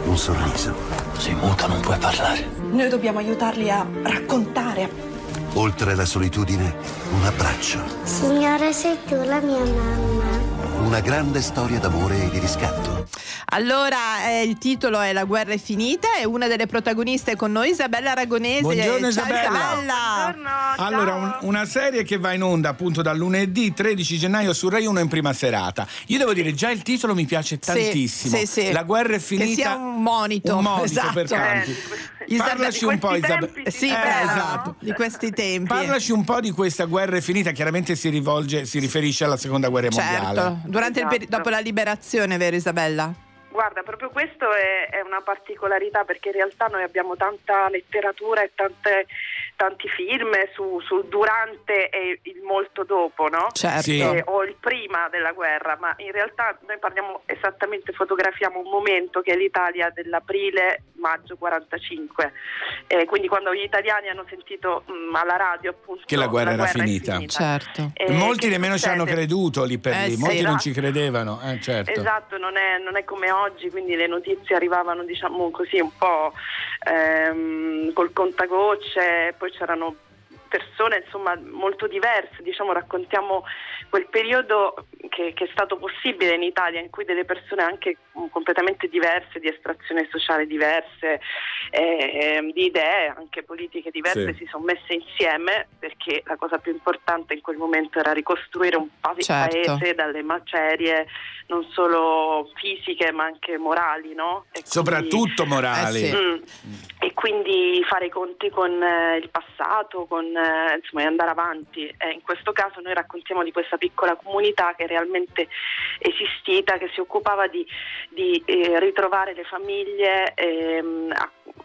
un sorriso. Sei muta, non puoi parlare. Noi dobbiamo aiutarli a raccontare. Oltre la solitudine, un abbraccio. Signore, sei tu la mia mamma. Una grande storia d'amore e di riscatto. Allora, eh, il titolo è La guerra è finita e una delle protagoniste è con noi, Isabella Aragonese. Buongiorno, Ciao Isabella. Allora, un- una serie che va in onda appunto dal lunedì 13 gennaio su Rai 1 in prima serata. Io devo dire, già il titolo mi piace Sì, tantissimo. sì, sì. La guerra è finita. Che sia un monito. Un monito esatto. per tanti. Isabella- Parlaci un po', Isabella. Sì, Eh, brava, esatto. di questi tempi. Parlaci un po' di questa guerra è finita, chiaramente si rivolge, si riferisce alla seconda guerra mondiale. Certo, durante il peri- dopo la liberazione, vero Isabella? Guarda, proprio questo è, è una particolarità perché in realtà noi abbiamo tanta letteratura e tante- tanti film su- sul durante e il molto dopo, no? Certo. Sì. Eh, o il prima della guerra, ma in realtà noi parliamo esattamente, fotografiamo un momento che è l'Italia dell'aprile-maggio 45. Eh, quindi quando gli italiani hanno sentito mh, alla radio appunto Che la guerra era è finita. Certo. Eh, Molti nemmeno ci hanno creduto lì per Eh lì, sì, molti non esatto. ci credevano, eh, certo. Esatto, non è, non è come oggi, quindi le notizie arrivavano diciamo così un po' ehm, col contagocce, poi c'erano persone insomma molto diverse, diciamo raccontiamo quel periodo che, che è stato possibile in Italia in cui delle persone anche mm, completamente diverse, di estrazione sociale diverse, eh, di idee anche politiche diverse Sì. si sono messe insieme perché la cosa più importante in quel momento era ricostruire un pa- Certo. paese dalle macerie non solo fisiche ma anche morali, no? E quindi- Soprattutto morali. Eh sì. Mm. E quindi fare i conti con eh, il passato, con eh, insomma e andare avanti. E in questo caso noi raccontiamo di questa piccola comunità che è realmente esistita, che si occupava di, di, eh, ritrovare le famiglie, ehm,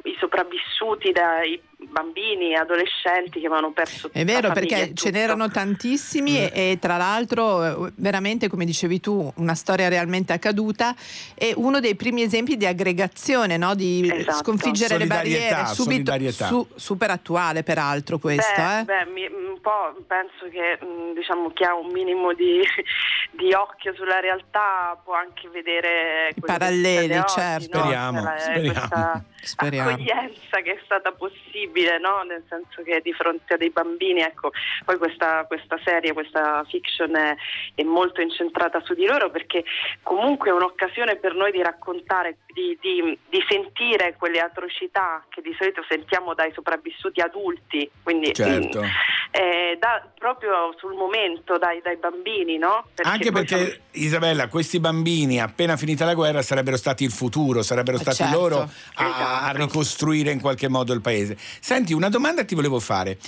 i sopravvissuti dai bambini e adolescenti che avevano perso È vero perché ce tutto. n'erano tantissimi e, e tra l'altro eh, veramente come dicevi tu una storia realmente accaduta e uno dei primi esempi di aggregazione, no? di Esatto. sconfiggere le Solidarietà, barriere, subito solidarietà. su- super attuale peraltro questo. Beh, eh. beh, mi- un po' penso che mh, diciamo, chi ha un minimo di, di occhio sulla realtà può anche vedere che paralleli, oggi, certo. no? Speriamo, Cioè, speriamo. Questa Speriamo. accoglienza che è stata possibile, no? nel senso che di fronte a dei bambini, ecco, poi questa, questa serie, questa fiction è, è molto incentrata su di loro perché comunque è un'occasione per noi di raccontare, di, di- di sentire quelle atrocità che di solito sentiamo dai sopravvissuti adulti, quindi Certo. mm, eh, da- proprio sul momento dai, dai bambini, no? Anche poi sono- perché, Isabella, questi bambini appena finita la guerra sarebbero stati il futuro, sarebbero stati certo. loro a, a ricostruire in qualche modo il paese. Senti, una domanda ti volevo fare.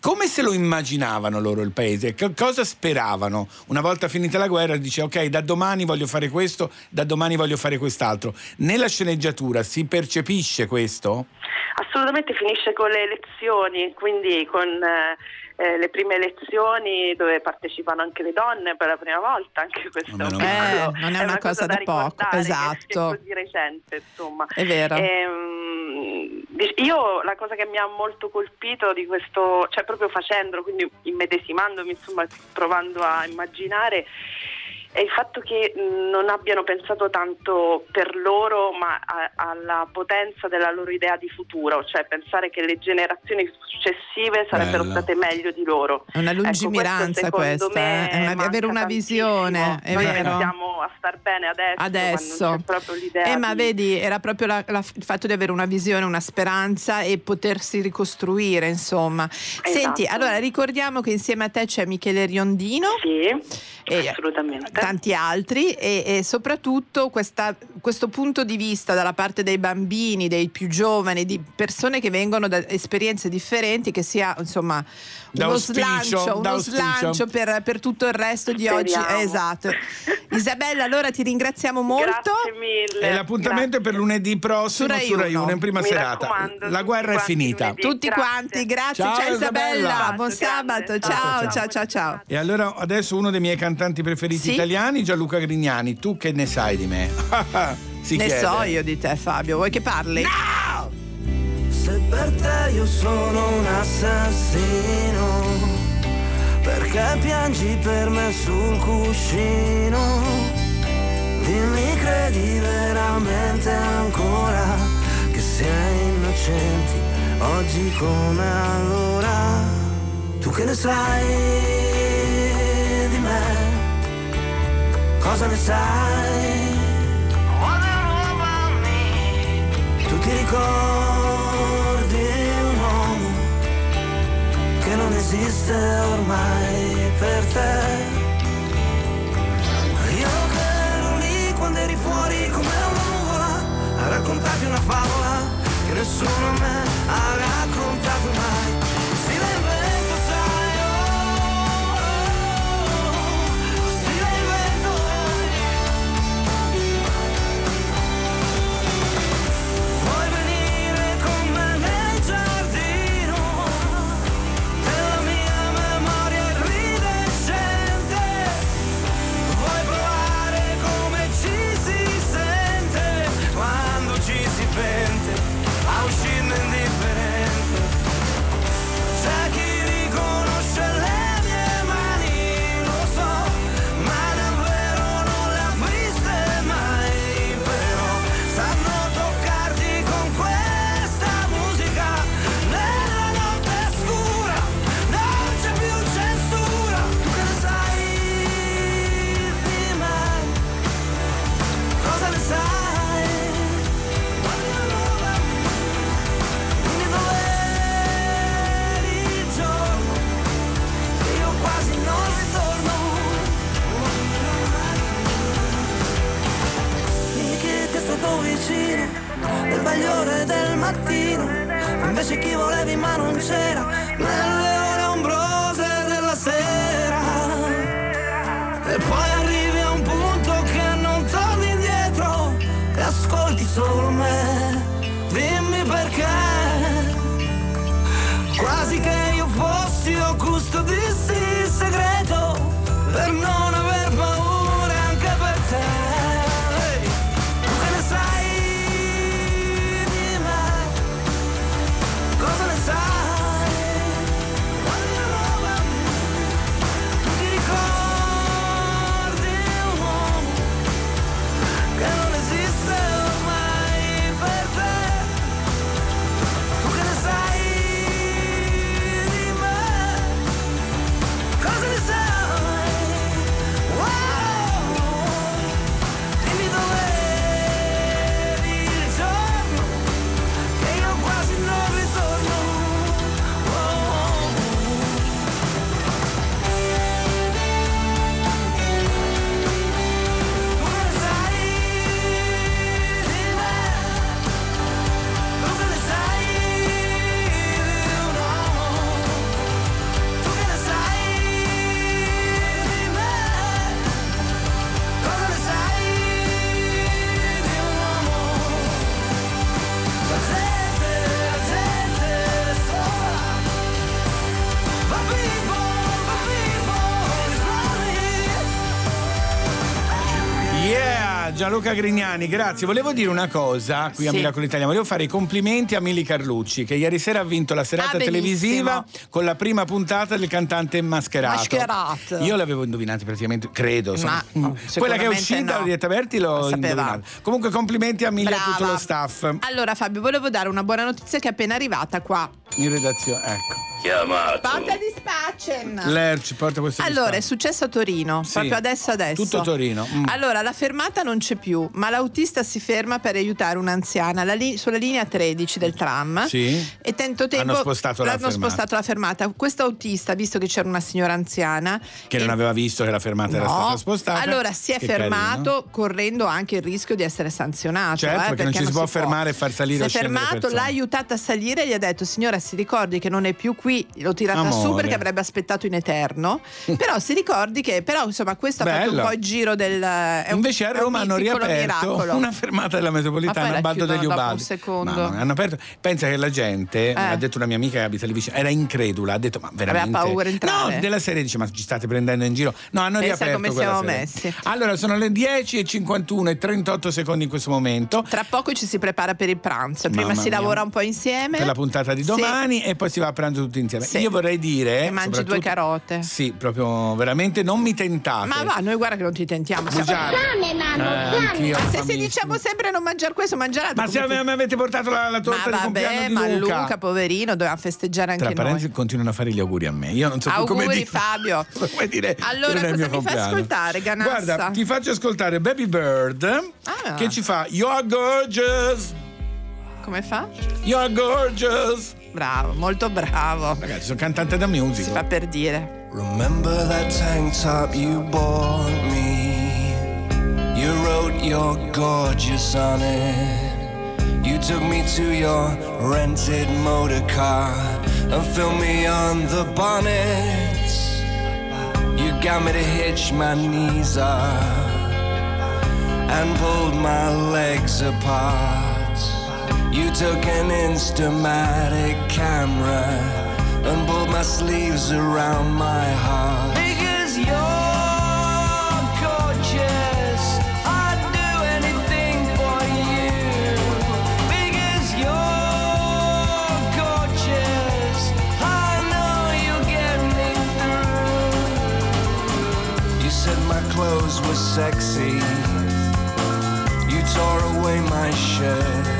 Come se lo immaginavano loro il paese? Co- cosa speravano? Una volta finita la guerra dice ok, da domani voglio fare questo, da domani voglio fare quest'altro. Nella sceneggiatura si percepisce questo? Assolutamente finisce con le elezioni, quindi con eh, eh, le prime elezioni dove partecipano anche le donne per la prima volta, anche questo è, un male. piccolo- Eh, non è una cosa da poco, ricordare, che- esatto. Che è così recente, insomma. È vero. Ehm, dic- io la cosa che mi ha molto colpito di questo, cioè proprio facendolo, quindi immedesimandomi, insomma, provando a immaginare è il fatto che non abbiano pensato tanto per loro, ma a- alla potenza della loro idea di futuro, cioè pensare che le generazioni successive sarebbero Bello. state meglio di loro. È una Ecco, lungimiranza questo, secondo questa, me, eh. è una- avere una visione, è Noi vero. pensiamo a star bene adesso, Adesso. ma non c'è proprio l'idea Eh, ma di- vedi, era proprio la- la- il fatto di avere una visione, una speranza e potersi ricostruire, insomma. Senti, Esatto. allora ricordiamo che insieme a te c'è Michele Riondino. e assolutamente. Tanti altri e, e soprattutto questa- questo punto di vista dalla parte dei bambini, dei più giovani, di persone che vengono da esperienze differenti, che sia insomma Da uno auspicio, slancio, da uno slancio per, per tutto il resto di oggi. Speriamo. Eh, Esatto. Isabella, allora ti ringraziamo molto. Grazie mille. E l'appuntamento è per lunedì prossimo Su Rai su Rai Uno. 1 in prima Mi serata. La guerra è finita. Tutti quanti, grazie. Ciao, Ciao, Isabella, Isabella. buon sabato. Ciao, ciao, ciao, ciao. E allora adesso uno dei miei cantanti preferiti Sì? italiani, Gianluca Grignani. Tu che ne sai di me? si ne chiede. so io di te, Fabio. Vuoi che parli? Se per te io sono un assassino. Perché piangi per me sul cuscino? Dimmi credi veramente ancora che sei innocenti oggi come allora? Tu che ne sai di me? Cosa ne sai? Tu ti ricordi esiste ormai per te? Io che ero lì quando eri fuori come una nuvola a raccontarti una favola che nessuno a me ha raccontato Gianluca Grignani, grazie. Volevo dire una cosa qui a Sì. Miracolo Italia. Volevo fare i complimenti a Mili Carlucci, che ieri sera ha vinto la serata Ah, televisiva con la prima puntata del cantante mascherato. Mascherato. Io l'avevo indovinato praticamente, credo. Ma, no, Quella che è uscita, no. Orietta Berti, l'ho indovinato. Comunque, complimenti a Mili e a tutto lo staff Allora Fabio, volevo dare una buona notizia che è appena arrivata qua. in redazione. Ecco. Chiamato. Porta di Spacen. Lerch, porta questo Allora, è successo a Torino, Sì. proprio adesso adesso. Tutto Torino. Mm. Allora, la fermata non c'è più, ma l'autista si ferma per aiutare un'anziana la li- sulla linea 13 del tram. Sì. E tanto tempo Hanno spostato la l'hanno fermata. spostato la fermata. Questo autista, visto che c'era una signora anziana, Che non e- aveva visto che la fermata era No. stata spostata. Allora si è Che fermato carino. correndo anche il rischio di essere sanzionato. Certo, eh, perché non ci si può fermare e far salire Si o è fermato, l'ha aiutata a salire e gli ha detto: Signora, si ricordi che non è più qui qui l'ho tirata su Amore. perché avrebbe aspettato in eterno. però si ricordi che, però insomma, questo ha fatto un Bello. po' il giro del. Un, Invece a un Roma hanno riaperto miracolo. una fermata della metropolitana a la Baldo degli Ubaldi. un secondo. Mamma hanno aperto. Pensa che la gente, Eh. ha detto una mia amica che abita lì vicino, era incredula, ha detto ma veramente paura di entrare? No, della serie dice ma ci state prendendo in giro. No, hanno Pensa riaperto come siamo sera. messi. Allora, sono le 10 e 51 e 38 secondi in questo momento. Tra poco ci si prepara per il pranzo. Prima Mamma si mia. lavora un po' insieme. Per la puntata di Sì. domani e poi si va a pranzo tutti insieme. Sì. Io vorrei dire. E mangi due carote. Sì, proprio veramente non mi tentate. Ma va, noi guarda che non ti tentiamo. siamo- Bugiardo. Eh, Ma se, se diciamo sempre non mangiare questo, mangiare Ma se mi avete portato la, la torta Ma di compleanno vabbè, di ma Luca. Luca. poverino, doveva festeggiare anche Tra parentesi noi. continuano a fare gli auguri a me. Io non so più come Auguri dire. Fabio. Come dire Allora, cosa mi fai compleanno. ascoltare, Ganassa? Guarda, ti faccio ascoltare Baby Bird Ah. che ci fa You're gorgeous. Come fa? You're gorgeous. Bravo, molto bravo. Ragazzi, sono cantante da music. Si fa per dire. Remember that tank top you bought me? You wrote you're gorgeous on it. You took me to your rented motor car and filmed me on the bonnet. You got me to hitch my knees up and pulled my legs apart. You took an Instamatic camera and pulled my sleeves around my heart. Because you're gorgeous, I'd do anything for you. Because you're gorgeous, I know you'll get me through. You said my clothes were sexy. You tore away my shirts.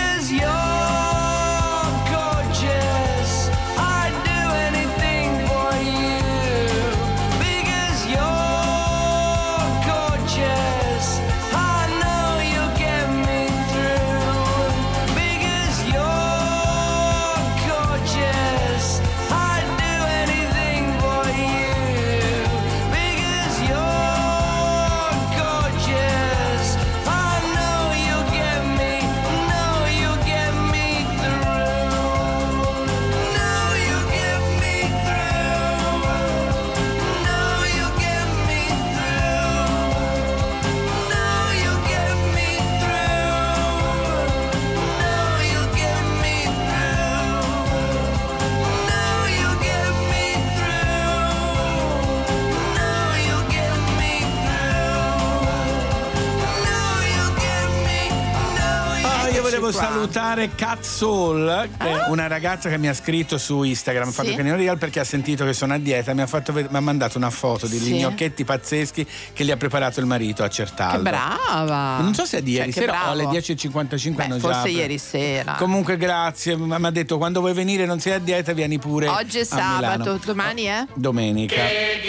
Salutare Cat Soul, che è una ragazza che mi ha scritto su Instagram, Sì. Fabio Canino Real, perché ha sentito che sono a dieta, mi ha, fatto mi ha mandato una foto di Sì. gnocchetti pazzeschi che gli ha preparato il marito a Che Certaldo. brava. Non so se è di ieri Cioè, che sera o alle bravo. 10.55 Beh, hanno già. forse ieri sera. Comunque grazie, mi ha detto quando vuoi venire non sei a dieta vieni pure Oggi è sabato, Milano. domani è? Domenica. E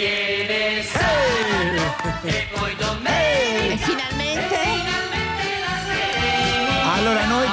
finalmente? Allora noi tra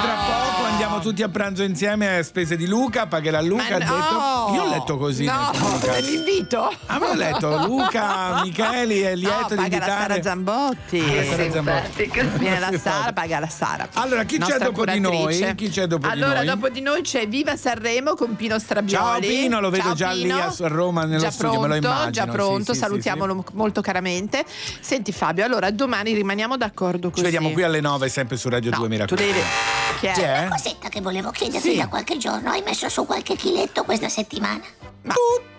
poco andiamo tutti a pranzo insieme a spese di Luca, pagherà Luca. No! detto. Io ho letto così. No, l'invito. Avevo letto Luca Micheli è lieto no, di paga la invitare. Sara Zambotti. Ah, la Sara Zambotti. Viene la Sara, paga la Sara. Allora, chi c'è dopo di curatrice. noi? Chi c'è dopo di allora, noi? dopo di noi c'è Viva Sanremo con Pino Strabioli. Ciao Pino, lo vedo Ciao, già lì Pino. a a Roma nello già studio, pronto, me lo immagino. Già sì, pronto, sì, sì, salutiamolo molto caramente. Senti Fabio, allora domani rimaniamo d'accordo sì. così. Ci vediamo qui alle 9 sempre su Radio 2 mi Tu devi... Chi è? C'è? Una cosetta che volevo chiederti Sì. da qualche giorno. Hai messo su qualche chiletto questa settimana?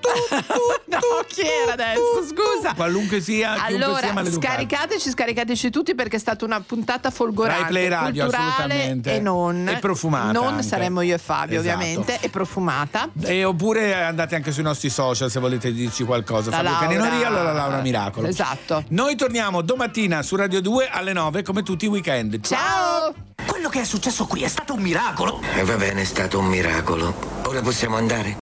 no, chi era adesso? Scusa. Qualunque sia, chiunque sia Allora, maleducato. scaricateci, scaricateci tutti perché è stata una puntata folgorante, Rai Play Radio, assolutamente. e non. E profumata Non anche. saremmo io e Fabio, Esatto. ovviamente, e profumata. E oppure andate anche sui nostri social se volete dirci qualcosa. La Fabio Laura- Caninoria, allora Laura Miracolo. Esatto. Noi torniamo domattina su Radio 2 alle 9 come tutti i weekend. Ciao! Quello che è successo qui è stato un miracolo. E va bene, è stato un miracolo. Ora possiamo andare?